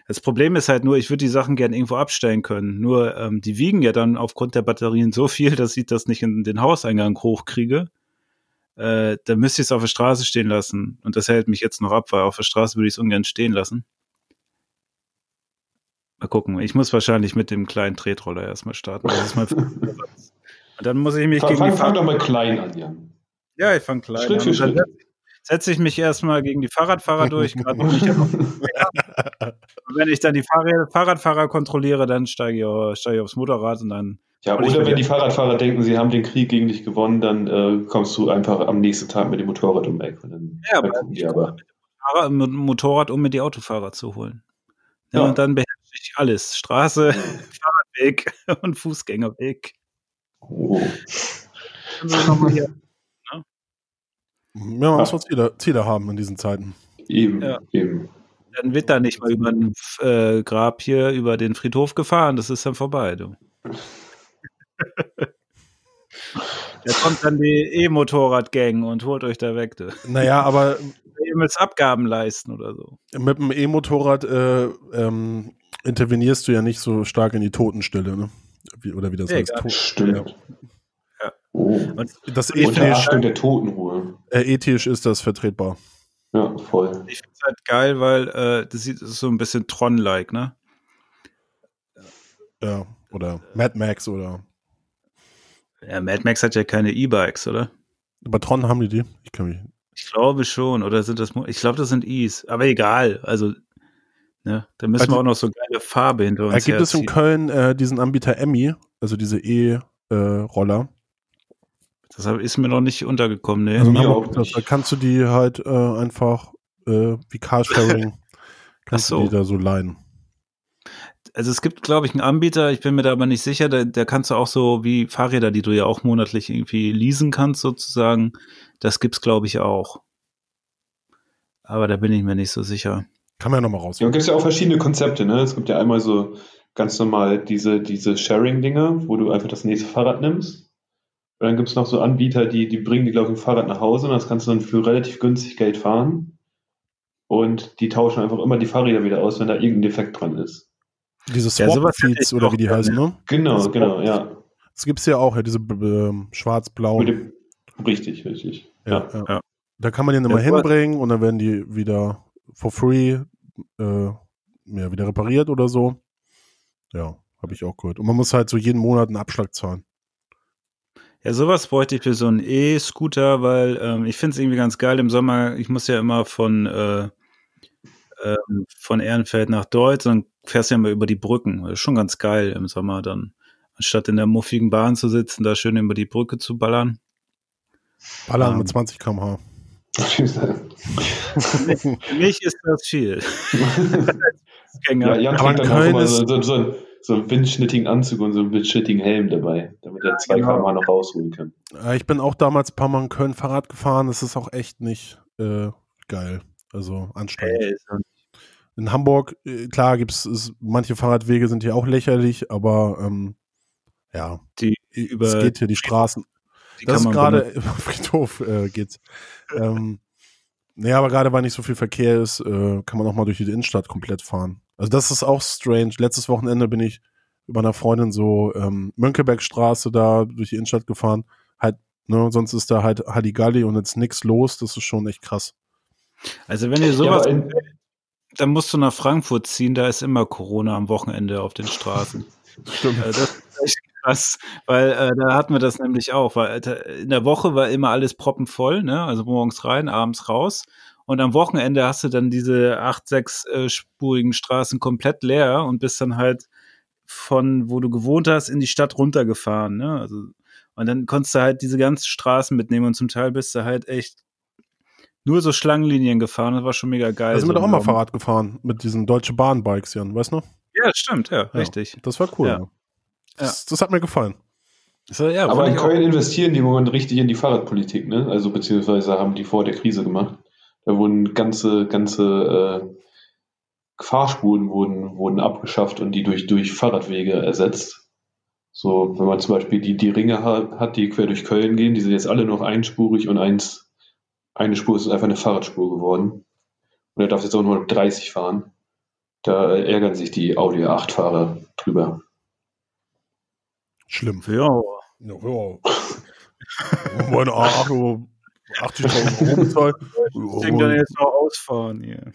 Das Problem ist halt nur, ich würde die Sachen gerne irgendwo abstellen können. Nur ähm, die wiegen ja dann aufgrund der Batterien so viel, dass ich das nicht in den Hauseingang hochkriege. Äh, da müsste ich es auf der Straße stehen lassen. Und das hält mich jetzt noch ab, weil auf der Straße würde ich es ungern stehen lassen. Mal gucken. Ich muss wahrscheinlich mit dem kleinen Tretroller erstmal starten. Das ist mein Und dann muss ich mich Fang, gegen fang, die fang doch mal klein an, Jan. Ja, ich fange klein Schritt an. für Schritt. setze ich mich erstmal gegen die Fahrradfahrer durch. Ich ja wenn ich dann die Fahrrad Fahrradfahrer kontrolliere, dann steige ich, steige ich aufs Motorrad und dann. Ja, ich oder wenn die Fahrradfahrer denken, sie haben den Krieg gegen dich gewonnen, dann äh, kommst du einfach am nächsten Tag mit dem Motorrad um Ecke. Und Dann, Ja, aber die aber. Mit dem Motorrad, um mir die Autofahrer zu holen. Ja, Ja. Und dann beherrsche ich alles. Straße, Fahrradweg und Fußgängerweg. Oh. Hier. Ja, man muss Ziele, Ziele haben in diesen Zeiten. Eben, Ja. eben. Dann wird da nicht mal über ein äh, Grab hier, über den Friedhof gefahren. Das ist dann vorbei, du. Da kommt dann die E-Motorrad-Gang und holt euch da weg, du. Naja, aber Ihr müsst Abgaben leisten oder so. mit dem E-Motorrad äh, ähm, intervenierst du ja nicht so stark in die Totenstille, ne? Wie, oder wie das heißt. egal. To- Stimmt. Ja. Oh. Das ethisch, der Totenruhe. äh, ethisch ist das vertretbar. Ja, voll. ich finde es halt geil, weil äh, das sieht so ein bisschen Tron-like, ne? Ja. Oder Mad Max oder. Ja, Mad Max hat ja keine E-Bikes, oder? Bei Tron haben die die? Ich kann mich. Ich glaube schon, oder sind das, Mo- ich glaube, das sind Is, aber egal, also, ne, da müssen Also- wir auch noch so geile Farbe hinter uns Da gibt es in herziehen. Köln äh, diesen Anbieter Emmy, also diese E-Roller. Das ist mir noch nicht untergekommen, ne? also Hamburg gibt nicht. da kannst du die halt äh, einfach äh, wie Carsharing kannst so. du die da so leihen. Also es gibt, glaube ich, einen Anbieter, ich bin mir da aber nicht sicher, da, da kannst du auch so wie Fahrräder, die du ja auch monatlich irgendwie leasen kannst, sozusagen, das gibt's, glaube ich, auch. Aber da bin ich mir nicht so sicher. Kann man ja nochmal raus. Ja, und gibt es ja auch verschiedene Konzepte, ne? Es gibt ja einmal so ganz normal diese, diese Sharing-Dinger, wo du einfach das nächste Fahrrad nimmst. Und dann gibt es noch so Anbieter, die, die bringen dir, glaube ich, ein Fahrrad nach Hause und das kannst du dann für relativ günstig Geld fahren. Und die tauschen einfach immer die Fahrräder wieder aus, wenn da irgendein Defekt dran ist. Diese Ja, Swap-Feeds ich oder wie die heißen, ne? Genau, Das- genau, ja. Das gibt's ja auch, ja, diese schwarz-blau. Mit dem, richtig, richtig. Ja, Ja. ja. Ja. Da kann man den immer Ja, hinbringen und dann werden die wieder for free äh, ja, wieder repariert oder so. Ja, habe ich auch gehört. Und man muss halt so jeden Monat einen Abschlag zahlen. Ja, sowas bräuchte ich für so einen E-Scooter, weil ähm, ich finde es irgendwie ganz geil im Sommer. Ich muss ja immer von, äh, ähm, von Ehrenfeld nach Deutz und fährst ja immer über die Brücken. Das ist schon ganz geil im Sommer dann. Anstatt in der muffigen Bahn zu sitzen, da schön über die Brücke zu ballern. Ballern Ähm. mit 20 km/h. Für mich ist das viel. ja, Jan Aber trägt in dann immer ist- so, so, so, ein, so einen windschnittigen Anzug und so einen windschnittigen Helm dabei, damit er zwei genau. km noch rausholen kann. Ich bin auch damals ein paar Mal in Köln Fahrrad gefahren. Das ist auch echt nicht äh, geil. Also anstrengend. Hey, in Hamburg, äh, klar, gibt es manche Fahrradwege sind hier auch lächerlich, aber ähm, ja, die über es geht hier die Straßen. Das ist gerade über Friedhof äh, geht's. ähm, nee, aber gerade weil nicht so viel Verkehr ist, äh, kann man auch mal durch die Innenstadt komplett fahren. Also das ist auch strange. Letztes Wochenende bin ich über einer Freundin so ähm, Mönckebergstraße da durch die Innenstadt gefahren. Halt, ne, sonst ist da halt Halligalli und jetzt nichts los. Das ist schon echt krass. Also wenn ihr sowas, ja, dann musst du nach Frankfurt ziehen. Da ist immer Corona am Wochenende auf den Straßen. Stimmt. Äh, das ist echt krass, weil äh, da hatten wir das nämlich auch. Weil äh, in der Woche war immer alles proppenvoll, ne? Also morgens rein, abends raus. Und am Wochenende hast du dann diese acht, sechs äh, spurigen Straßen komplett leer und bist dann halt von wo du gewohnt hast in die Stadt runtergefahren. Ne? Also, und dann konntest du halt diese ganzen Straßen mitnehmen und zum Teil bist du halt echt nur so Schlangenlinien gefahren. Das war schon mega geil. Da sind wir doch auch mal Fahrrad gefahren mit diesen Deutsche Bahn-Bikes, Jan, weißt du? Ja, stimmt, ja, ja, richtig. Das war cool. Ja. Das, das, hat mir gefallen. So, ja, Aber in Köln investieren die im Moment richtig in die Fahrradpolitik, ne? Also beziehungsweise haben die vor der Krise gemacht. Da wurden ganze, ganze äh, Fahrspuren wurden, wurden abgeschafft und die durch, durch Fahrradwege ersetzt. So, wenn man zum Beispiel die, die Ringe hat, hat, die quer durch Köln gehen, die sind jetzt alle noch einspurig und eins, eine Spur ist einfach eine Fahrradspur geworden. Und er darf jetzt auch nur 30 fahren. Da ärgern sich die Audi 8-Fahrer drüber. Schlimm. Ja. Ja, ja. Meine A8 80.000 Euro bezahlt. Ich denke dann jetzt noch ausfahren hier.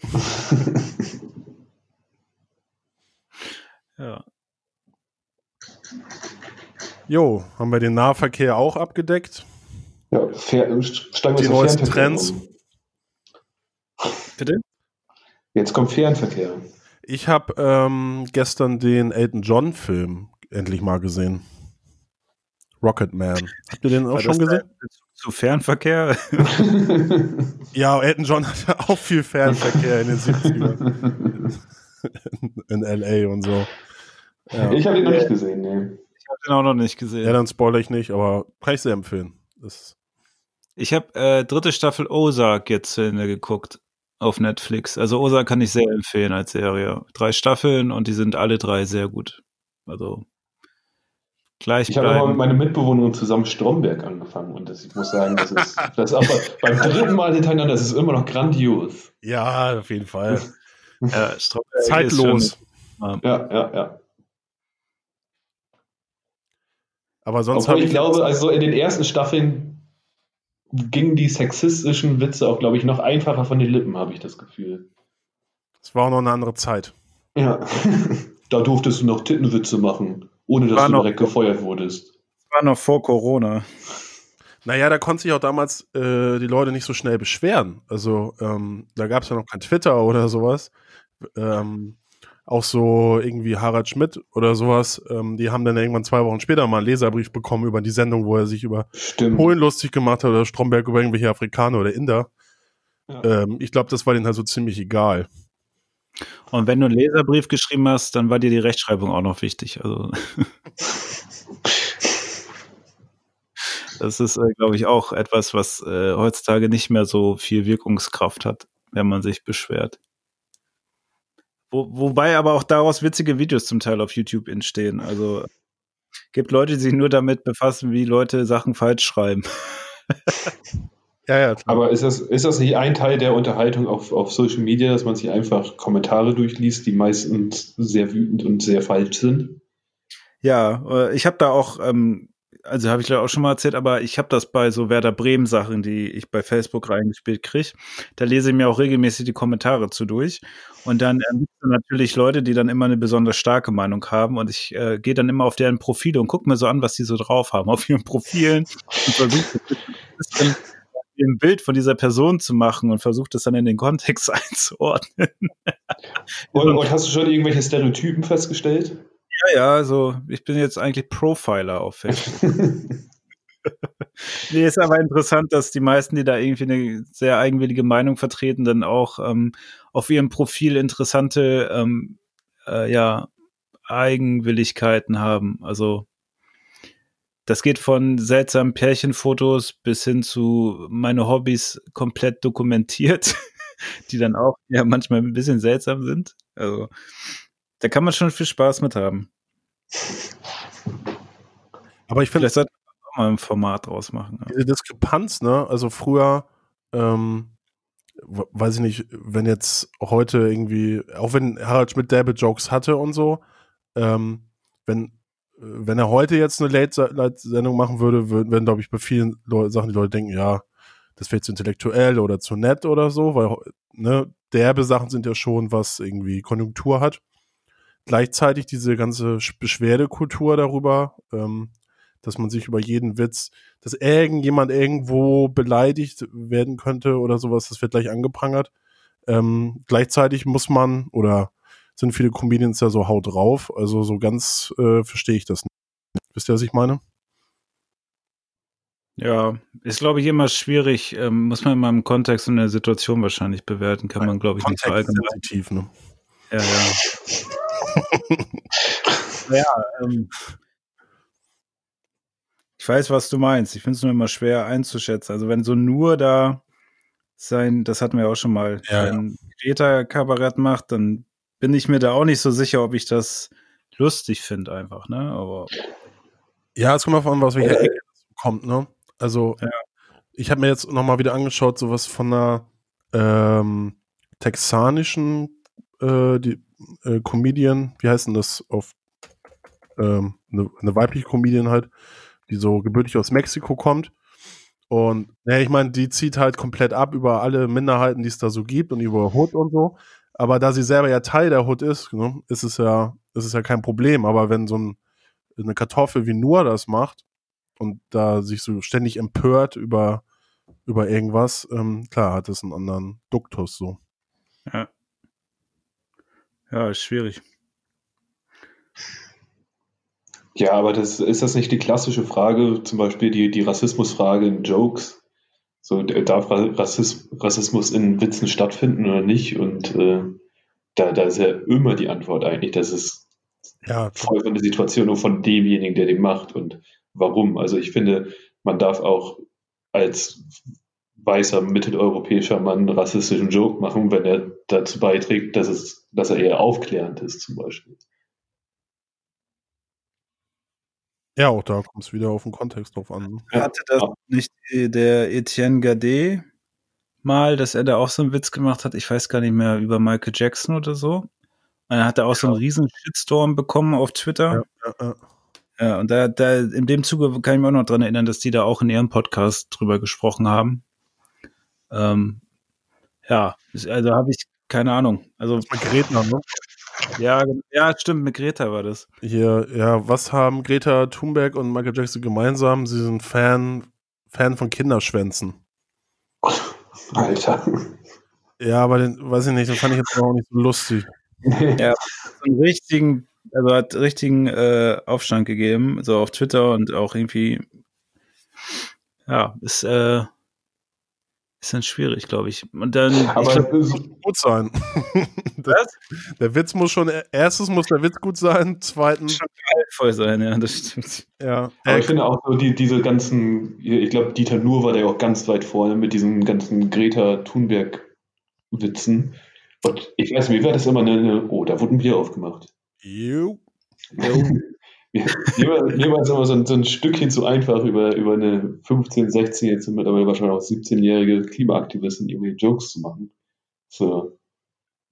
ja. Jo, haben wir den Nahverkehr auch abgedeckt? Ja, fair, steigen wir Die neuesten Trends. Um. Bitte? Jetzt kommt Fernverkehr. Ich habe ähm, gestern den Elton John Film endlich mal gesehen. Rocket Man. Habt ihr den auch schon gesehen? Zu Fernverkehr? ja, Elton John hatte auch viel Fernverkehr in den 70ern. in L.A. und so. Ja. Ich habe ihn noch nicht gesehen, nee. Ich habe ihn auch noch nicht gesehen. Ja, dann spoilere ich nicht, aber kann ich sehr empfehlen. Das ich habe äh, dritte Staffel Ozark jetzt zu Ende geguckt auf Netflix. Also Ozark kann ich sehr empfehlen als Serie. Drei Staffeln und die sind alle drei sehr gut. Also gleich Ich habe aber mit meiner Mitbewohnerin zusammen Stromberg angefangen und das, ich muss sagen, das ist, das ist aber beim dritten Mal hintereinander, das ist immer noch grandios. Ja, auf jeden Fall. ja, Zeitlos. Schon, ja, ja, ja. Aber sonst habe ich, ich glaube, also in den ersten Staffeln gingen die sexistischen Witze auch, glaube ich, noch einfacher von den Lippen, habe ich das Gefühl. Es war auch noch eine andere Zeit. Ja. da durftest du noch Tittenwitze machen ohne dass du noch, direkt gefeuert wurdest. Das war noch vor Corona. Naja, da konnten sich auch damals äh, die Leute nicht so schnell beschweren. Also ähm, da gab es ja noch kein Twitter oder sowas. Ähm, auch so irgendwie Harald Schmidt oder sowas, ähm, die haben dann irgendwann zwei Wochen später mal einen Leserbrief bekommen über die Sendung, wo er sich über Stimmt. Polen lustig gemacht hat oder Stromberg über irgendwelche Afrikaner oder Inder. Ja. Ähm, ich glaube, das war denen halt so ziemlich egal. Und wenn du einen Leserbrief geschrieben hast, dann war dir die Rechtschreibung auch noch wichtig. Also das ist, äh, glaube ich, auch etwas, was äh, heutzutage nicht mehr so viel Wirkungskraft hat, wenn man sich beschwert. Wo, wobei aber auch daraus witzige Videos zum Teil auf YouTube entstehen. Also gibt Leute, die sich nur damit befassen, wie Leute Sachen falsch schreiben. Ja, ja. Klar. Aber ist das, ist das nicht ein Teil der Unterhaltung auf, auf Social Media, dass man sich einfach Kommentare durchliest, die meistens sehr wütend und sehr falsch sind? Ja, äh, ich habe da auch, ähm, also habe ich auch schon mal erzählt, aber ich habe das bei so Werder Bremen Sachen, die ich bei Facebook reingespielt kriege. Da lese ich mir auch regelmäßig die Kommentare zu durch. Und dann äh, natürlich Leute, die dann immer eine besonders starke Meinung haben. Und ich äh, gehe dann immer auf deren Profile und gucke mir so an, was die so drauf haben auf ihren Profilen und versuche ein Bild von dieser Person zu machen und versucht das dann in den Kontext einzuordnen. und, und, hast du schon irgendwelche Stereotypen festgestellt? Ja, ja, also ich bin jetzt eigentlich Profiler auf Facebook. nee, ist aber interessant, dass die meisten, die da irgendwie eine sehr eigenwillige Meinung vertreten, dann auch ähm, auf ihrem Profil interessante ähm, äh, ja, Eigenwilligkeiten haben. Also das geht von seltsamen Pärchenfotos bis hin zu meine Hobbys komplett dokumentiert, die dann auch ja manchmal ein bisschen seltsam sind. Also da kann man schon viel Spaß mit haben. Aber ich finde, Vielleicht sollte man auch mal ein Format draus machen. Ja. diese Diskrepanz, ne? Also früher, ähm, weiß ich nicht, wenn jetzt heute irgendwie, auch wenn Harald Schmidt derbe Jokes hatte und so, ähm, wenn, wenn er heute jetzt eine Late-Sendung machen würde, würden, glaube ich, bei vielen Leu Sachen die Leute denken, ja, das wäre zu intellektuell oder zu nett oder so, weil, ne, derbe Sachen sind ja schon, was irgendwie Konjunktur hat. Gleichzeitig diese ganze Sch- Beschwerdekultur darüber, ähm, dass man sich über jeden Witz, dass irgendjemand irgendwo beleidigt werden könnte oder sowas, das wird gleich angeprangert. Ähm, gleichzeitig muss man oder sind viele Comedians ja so haut drauf, also so ganz äh, verstehe ich das nicht. Wisst ihr, was ich meine? Ja, ist, glaube ich, immer schwierig. Ähm, muss man immer im Kontext und der Situation wahrscheinlich bewerten. Kann man, glaube ich, nicht. Kontextsensitiv, ne? Ja, ja. ja, ähm, ich weiß, was du meinst. Ich finde es nur immer schwer einzuschätzen. Also wenn so nur da sein, das hatten wir auch schon mal, Ja, ja. wenn Greta Kabarett macht, dann bin ich mir da auch nicht so sicher, ob ich das lustig finde einfach, ne? Aber Ja, es kommt auf an, was welcher Ecke das kommt, ne? Also, Ja. ich habe mir jetzt nochmal wieder angeschaut, sowas von einer ähm, texanischen äh, die, äh, Comedian, wie heißt denn das auf ähm, eine, eine weibliche Comedian halt, die so gebürtig aus Mexiko kommt. Und ja, ich meine, die zieht halt komplett ab über alle Minderheiten, die es da so gibt und über Hood und so. Aber da sie selber ja Teil der Hood ist, ne, ist es ja, ist es ja kein Problem. Aber wenn so ein, eine Kartoffel wie Noah das macht und da sich so ständig empört über, über irgendwas, ähm, klar hat es einen anderen Duktus so. ja. Ja, ist schwierig. Ja, aber das, ist das nicht die klassische Frage, zum Beispiel die, die Rassismusfrage in Jokes? So, darf Ra- Rassismus, in Witzen stattfinden oder nicht? Und äh, da, da ist ja immer die Antwort eigentlich, dass es Ja, voll von der Situation und von demjenigen, der den macht und warum. Also ich finde, man darf auch als weißer mitteleuropäischer Mann einen rassistischen Joke machen, wenn er dazu beiträgt, dass, es, dass er eher aufklärend ist, zum Beispiel. Ja, auch da kommt es wieder auf den Kontext drauf an. ne? Hatte das nicht der Etienne Gade mal, dass er da auch so einen Witz gemacht hat? Ich weiß gar nicht mehr, über Michael Jackson oder so. Und dann hat er auch so einen riesen Shitstorm bekommen auf Twitter. Ja, ja, ja. Ja, und da, da, in dem Zuge kann ich mich auch noch dran erinnern, dass die da auch in ihrem Podcast drüber gesprochen haben. Ähm, ja, also habe ich keine Ahnung. Also, Mit Greta, ne? Ja, ja, stimmt, mit Greta war das. Hier, ja, was haben Greta Thunberg und Michael Jackson gemeinsam? Sie sind Fan, Fan von Kinderschwänzen. Alter. Ja, aber den, weiß ich nicht, den fand ich jetzt auch nicht so lustig. Ja, einen richtigen, also hat richtigen äh, Aufstand gegeben, so auf Twitter und auch irgendwie, ja, ist, äh, ist dann schwierig, glaube ich. Und dann, ich Aber glaub, es ist, Gut sein. was? Der Witz muss schon, erstens muss der Witz gut sein, zweitens, Schon voll sein, ja, das stimmt. ja. aber ich finde auch so die, diese ganzen, ich glaube, Dieter Nuhr war da ja auch ganz weit vorne mit diesen ganzen Greta Thunberg-Witzen. Und ich weiß nicht, wie war das immer eine, eine oh, da wurde ein Bier aufgemacht. jo. mir war, mir war es immer so ein, so ein Stückchen zu einfach, über, über eine 15-, 16-, jetzt mittlerweile wahrscheinlich auch 17-jährige Klimaaktivistin irgendwie Jokes zu machen. So,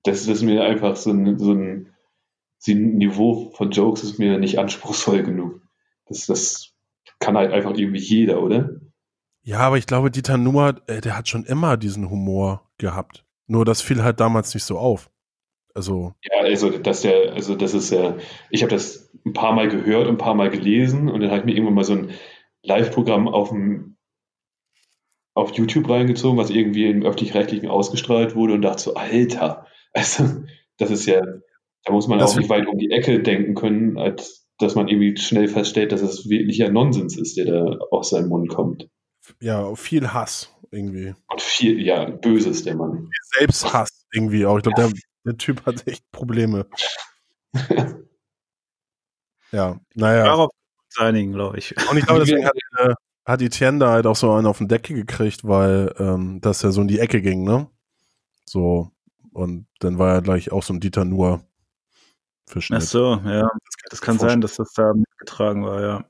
das ist mir einfach so ein, so ein, so Niveau von Jokes ist mir nicht anspruchsvoll genug. Das, das kann halt einfach irgendwie jeder, oder? Ja, aber ich glaube, Dieter Nuhr, äh, der hat schon immer diesen Humor gehabt. Nur das fiel halt damals nicht so auf. Also, Ja, also das der, also das ist ja, ich habe das ein paar Mal gehört und ein paar Mal gelesen und dann habe ich mir irgendwann mal so ein Live-Programm auf dem auf YouTube reingezogen, was irgendwie im öffentlich-rechtlichen ausgestrahlt wurde und dachte so, Alter, also das ist ja, da muss man Das auch nicht weit um die Ecke denken können, als dass man irgendwie schnell feststellt, dass es wirklicher Nonsens ist, der da aus seinem Mund kommt. ja, viel Hass irgendwie. Und viel, ja, Böses der Mann. Selbsthass irgendwie auch. Ich glaube, der, der Typ hat echt Probleme. Ja, naja. Darauf einigen, glaube ich. Und ich glaube, deswegen hat, äh, hat Etienne da halt auch so einen auf den Decke gekriegt, weil ähm, das ja so in die Ecke ging, ne? So. Und dann war er gleich auch so ein Dieter nur für Schnitt. Ach so, ja. Das kann, das kann sein, dass das da mitgetragen war, ja.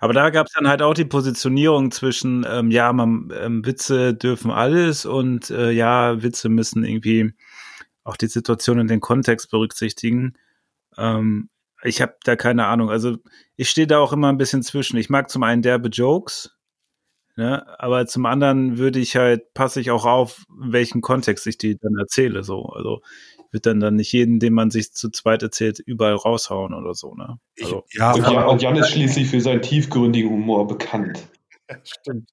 Aber da gab es dann halt auch die Positionierung zwischen, ähm, ja, man, ähm, Witze dürfen alles und äh, ja, Witze müssen irgendwie auch die Situation und den Kontext berücksichtigen. Ähm, ich habe da keine Ahnung. Also ich stehe da auch immer ein bisschen zwischen. Ich mag zum einen derbe Jokes, ne, aber zum anderen würde ich halt, passe ich auch auf, in welchen Kontext ich die dann erzähle. So. Also wird dann dann nicht jeden, den man sich zu zweit erzählt, überall raushauen oder so. Ne? Also, ich, ja, und, Jan, und Jan ist schließlich für seinen tiefgründigen Humor bekannt. Stimmt.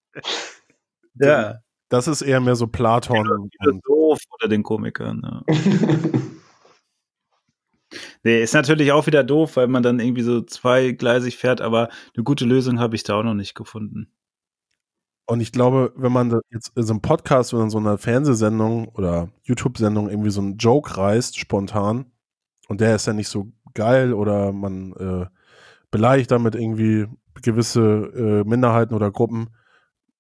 ja. Das ist eher mehr so Platon. Ja, doof oder den Komikern. Ja. nee, ist natürlich auch wieder doof, weil man dann irgendwie so zweigleisig fährt, aber eine gute Lösung habe ich da auch noch nicht gefunden. Und ich glaube, wenn man jetzt in so einem Podcast oder in so einer Fernsehsendung oder YouTube-Sendung irgendwie so einen Joke reißt, spontan, und der ist ja nicht so geil oder man äh, beleidigt damit irgendwie gewisse äh, Minderheiten oder Gruppen,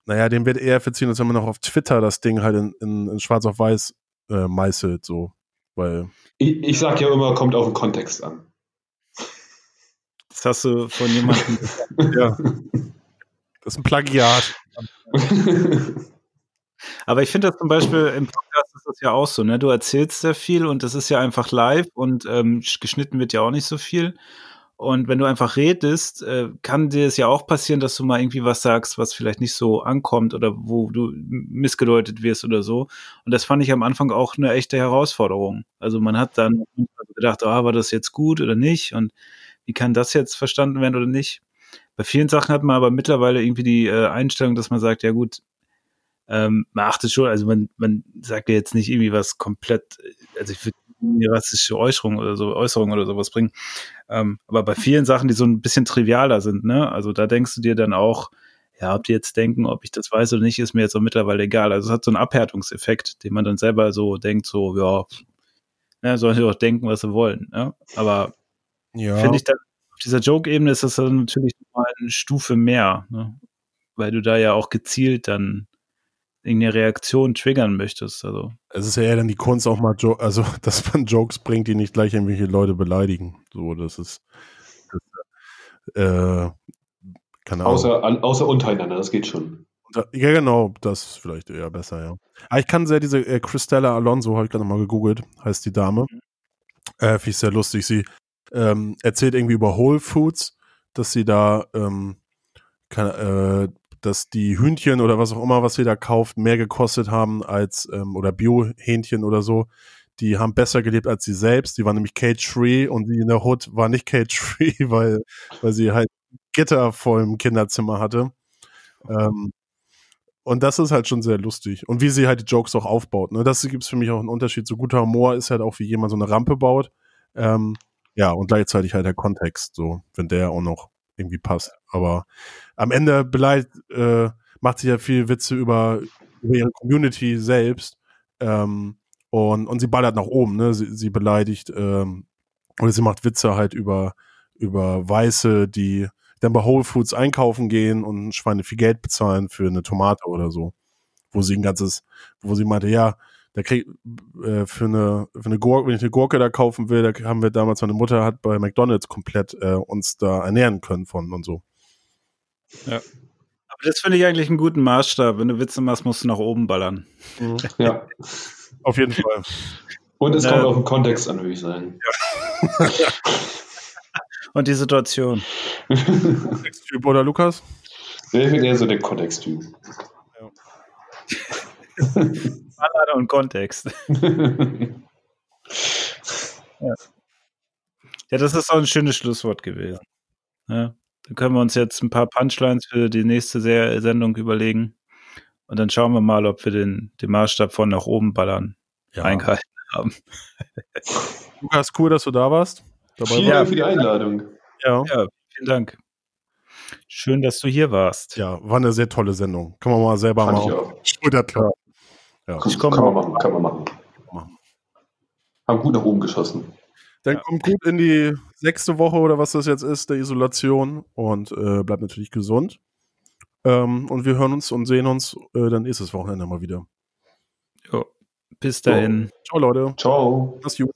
naja, dem wird eher verziehen, als wenn man noch auf Twitter das Ding halt in, in, in schwarz auf weiß äh, meißelt, so. Weil ich, ich sag ja immer, kommt auf den Kontext an. Das hast du von jemandem. ja. Das ist ein Plagiat. Aber ich finde das zum Beispiel im Podcast ist das ja auch so, ne? Du erzählst sehr viel und das ist ja einfach live und ähm, geschnitten wird ja auch nicht so viel. Und wenn du einfach redest, äh, kann dir es ja auch passieren, dass du mal irgendwie was sagst, was vielleicht nicht so ankommt oder wo du missgedeutet wirst oder so. Und das fand ich am Anfang auch eine echte Herausforderung. Also man hat dann gedacht, ah, war das jetzt gut oder nicht? Und wie kann das jetzt verstanden werden oder nicht? Bei vielen Sachen hat man aber mittlerweile irgendwie die äh, Einstellung, dass man sagt, ja gut, ähm, man achtet schon, also man, man sagt ja jetzt nicht irgendwie was komplett, also ich würde eine rassistische Äußerung oder so, Äußerung oder sowas bringen. Ähm, aber bei vielen Sachen, die so ein bisschen trivialer sind, ne, also da denkst du dir dann auch, ja, ob die jetzt denken, ob ich das weiß oder nicht, ist mir jetzt auch mittlerweile egal. Also es hat so einen Abhärtungseffekt, den man dann selber so denkt, so, ja, ne, sollen sie doch denken, was sie wollen. Ne? Aber ja. finde ich dann, auf dieser Joke-Ebene ist das dann natürlich mal eine Stufe mehr, ne? weil du da ja auch gezielt dann irgendeine Reaktion triggern möchtest. Also. Es ist ja eher dann die Kunst auch mal, jo also dass man Jokes bringt, die nicht gleich irgendwelche Leute beleidigen. So, das ist das, äh, keine außer, Ahnung. außer untereinander, das geht schon. Ja, genau, das ist vielleicht eher besser, ja. Aber ich kann sehr diese äh, Christella Alonso, habe ich gerade mal gegoogelt, heißt die Dame. Mhm. Äh, Finde ich sehr lustig. Sie ähm, erzählt irgendwie über Whole Foods, dass sie da ähm, kann, äh, dass die Hühnchen oder was auch immer, was sie da kauft, mehr gekostet haben als, ähm, oder Bio-Hähnchen oder so. Die haben besser gelebt als sie selbst. Die waren nämlich cage-free und die in der Hood war nicht cage-free, weil, weil sie halt Gitter vor dem Kinderzimmer hatte. Ähm, und das ist halt schon sehr lustig. Und wie sie halt die Jokes auch aufbaut. Ne? Das gibt es für mich auch einen Unterschied. So guter Humor ist halt auch, wie jemand so eine Rampe baut. Ähm, ja, und gleichzeitig halt der Kontext, so, wenn der auch noch irgendwie passt. Aber am Ende beleidigt, äh, macht sie ja viel Witze über, über ihre Community selbst. Ähm, und, und sie ballert nach oben, ne? Sie, sie beleidigt, ähm, oder sie macht Witze halt über, über Weiße, die dann bei Whole Foods einkaufen gehen und Schweine viel Geld bezahlen für eine Tomate oder so. Wo sie ein ganzes, wo sie meinte, ja, da krieg, äh, für eine, für eine Gurke, wenn ich eine Gurke da kaufen will, da haben wir damals, meine Mutter hat bei McDonalds komplett äh, uns da ernähren können von und so. Ja. Aber das finde ich eigentlich einen guten Maßstab. Wenn du Witze machst, musst du nach oben ballern. Mhm. Ja. auf jeden Fall. Und es kommt äh, auf den Kontext an, würde ich sagen. Ja. und die Situation. Kontexttyp oder Lukas? Ich bin eher so der Kontexttyp. Ja. Ballade und Kontext. ja. ja, das ist auch ein schönes Schlusswort gewesen. Ja, dann können wir uns jetzt ein paar Punchlines für die nächste Sendung überlegen. Und dann schauen wir mal, ob wir den, den Maßstab von nach oben ballern ja. eingehalten haben. Lukas, cool, dass du da warst. Dabei vielen Dank für die Einladung. Ja. ja, vielen Dank. Schön, dass du hier warst. Ja, war eine sehr tolle Sendung. Kann man mal selber Fand mal Schulterklappen. Ja. Ich komm, kann man machen, kann man machen. machen. Haben gut nach oben geschossen. Dann ja. kommt gut in die sechste Woche oder was das jetzt ist, der Isolation und äh, bleibt natürlich gesund. Ähm, und wir hören uns und sehen uns äh, dann nächstes Wochenende mal wieder. Jo. Bis dahin. Ciao, Leute. Ciao. Mach's gut.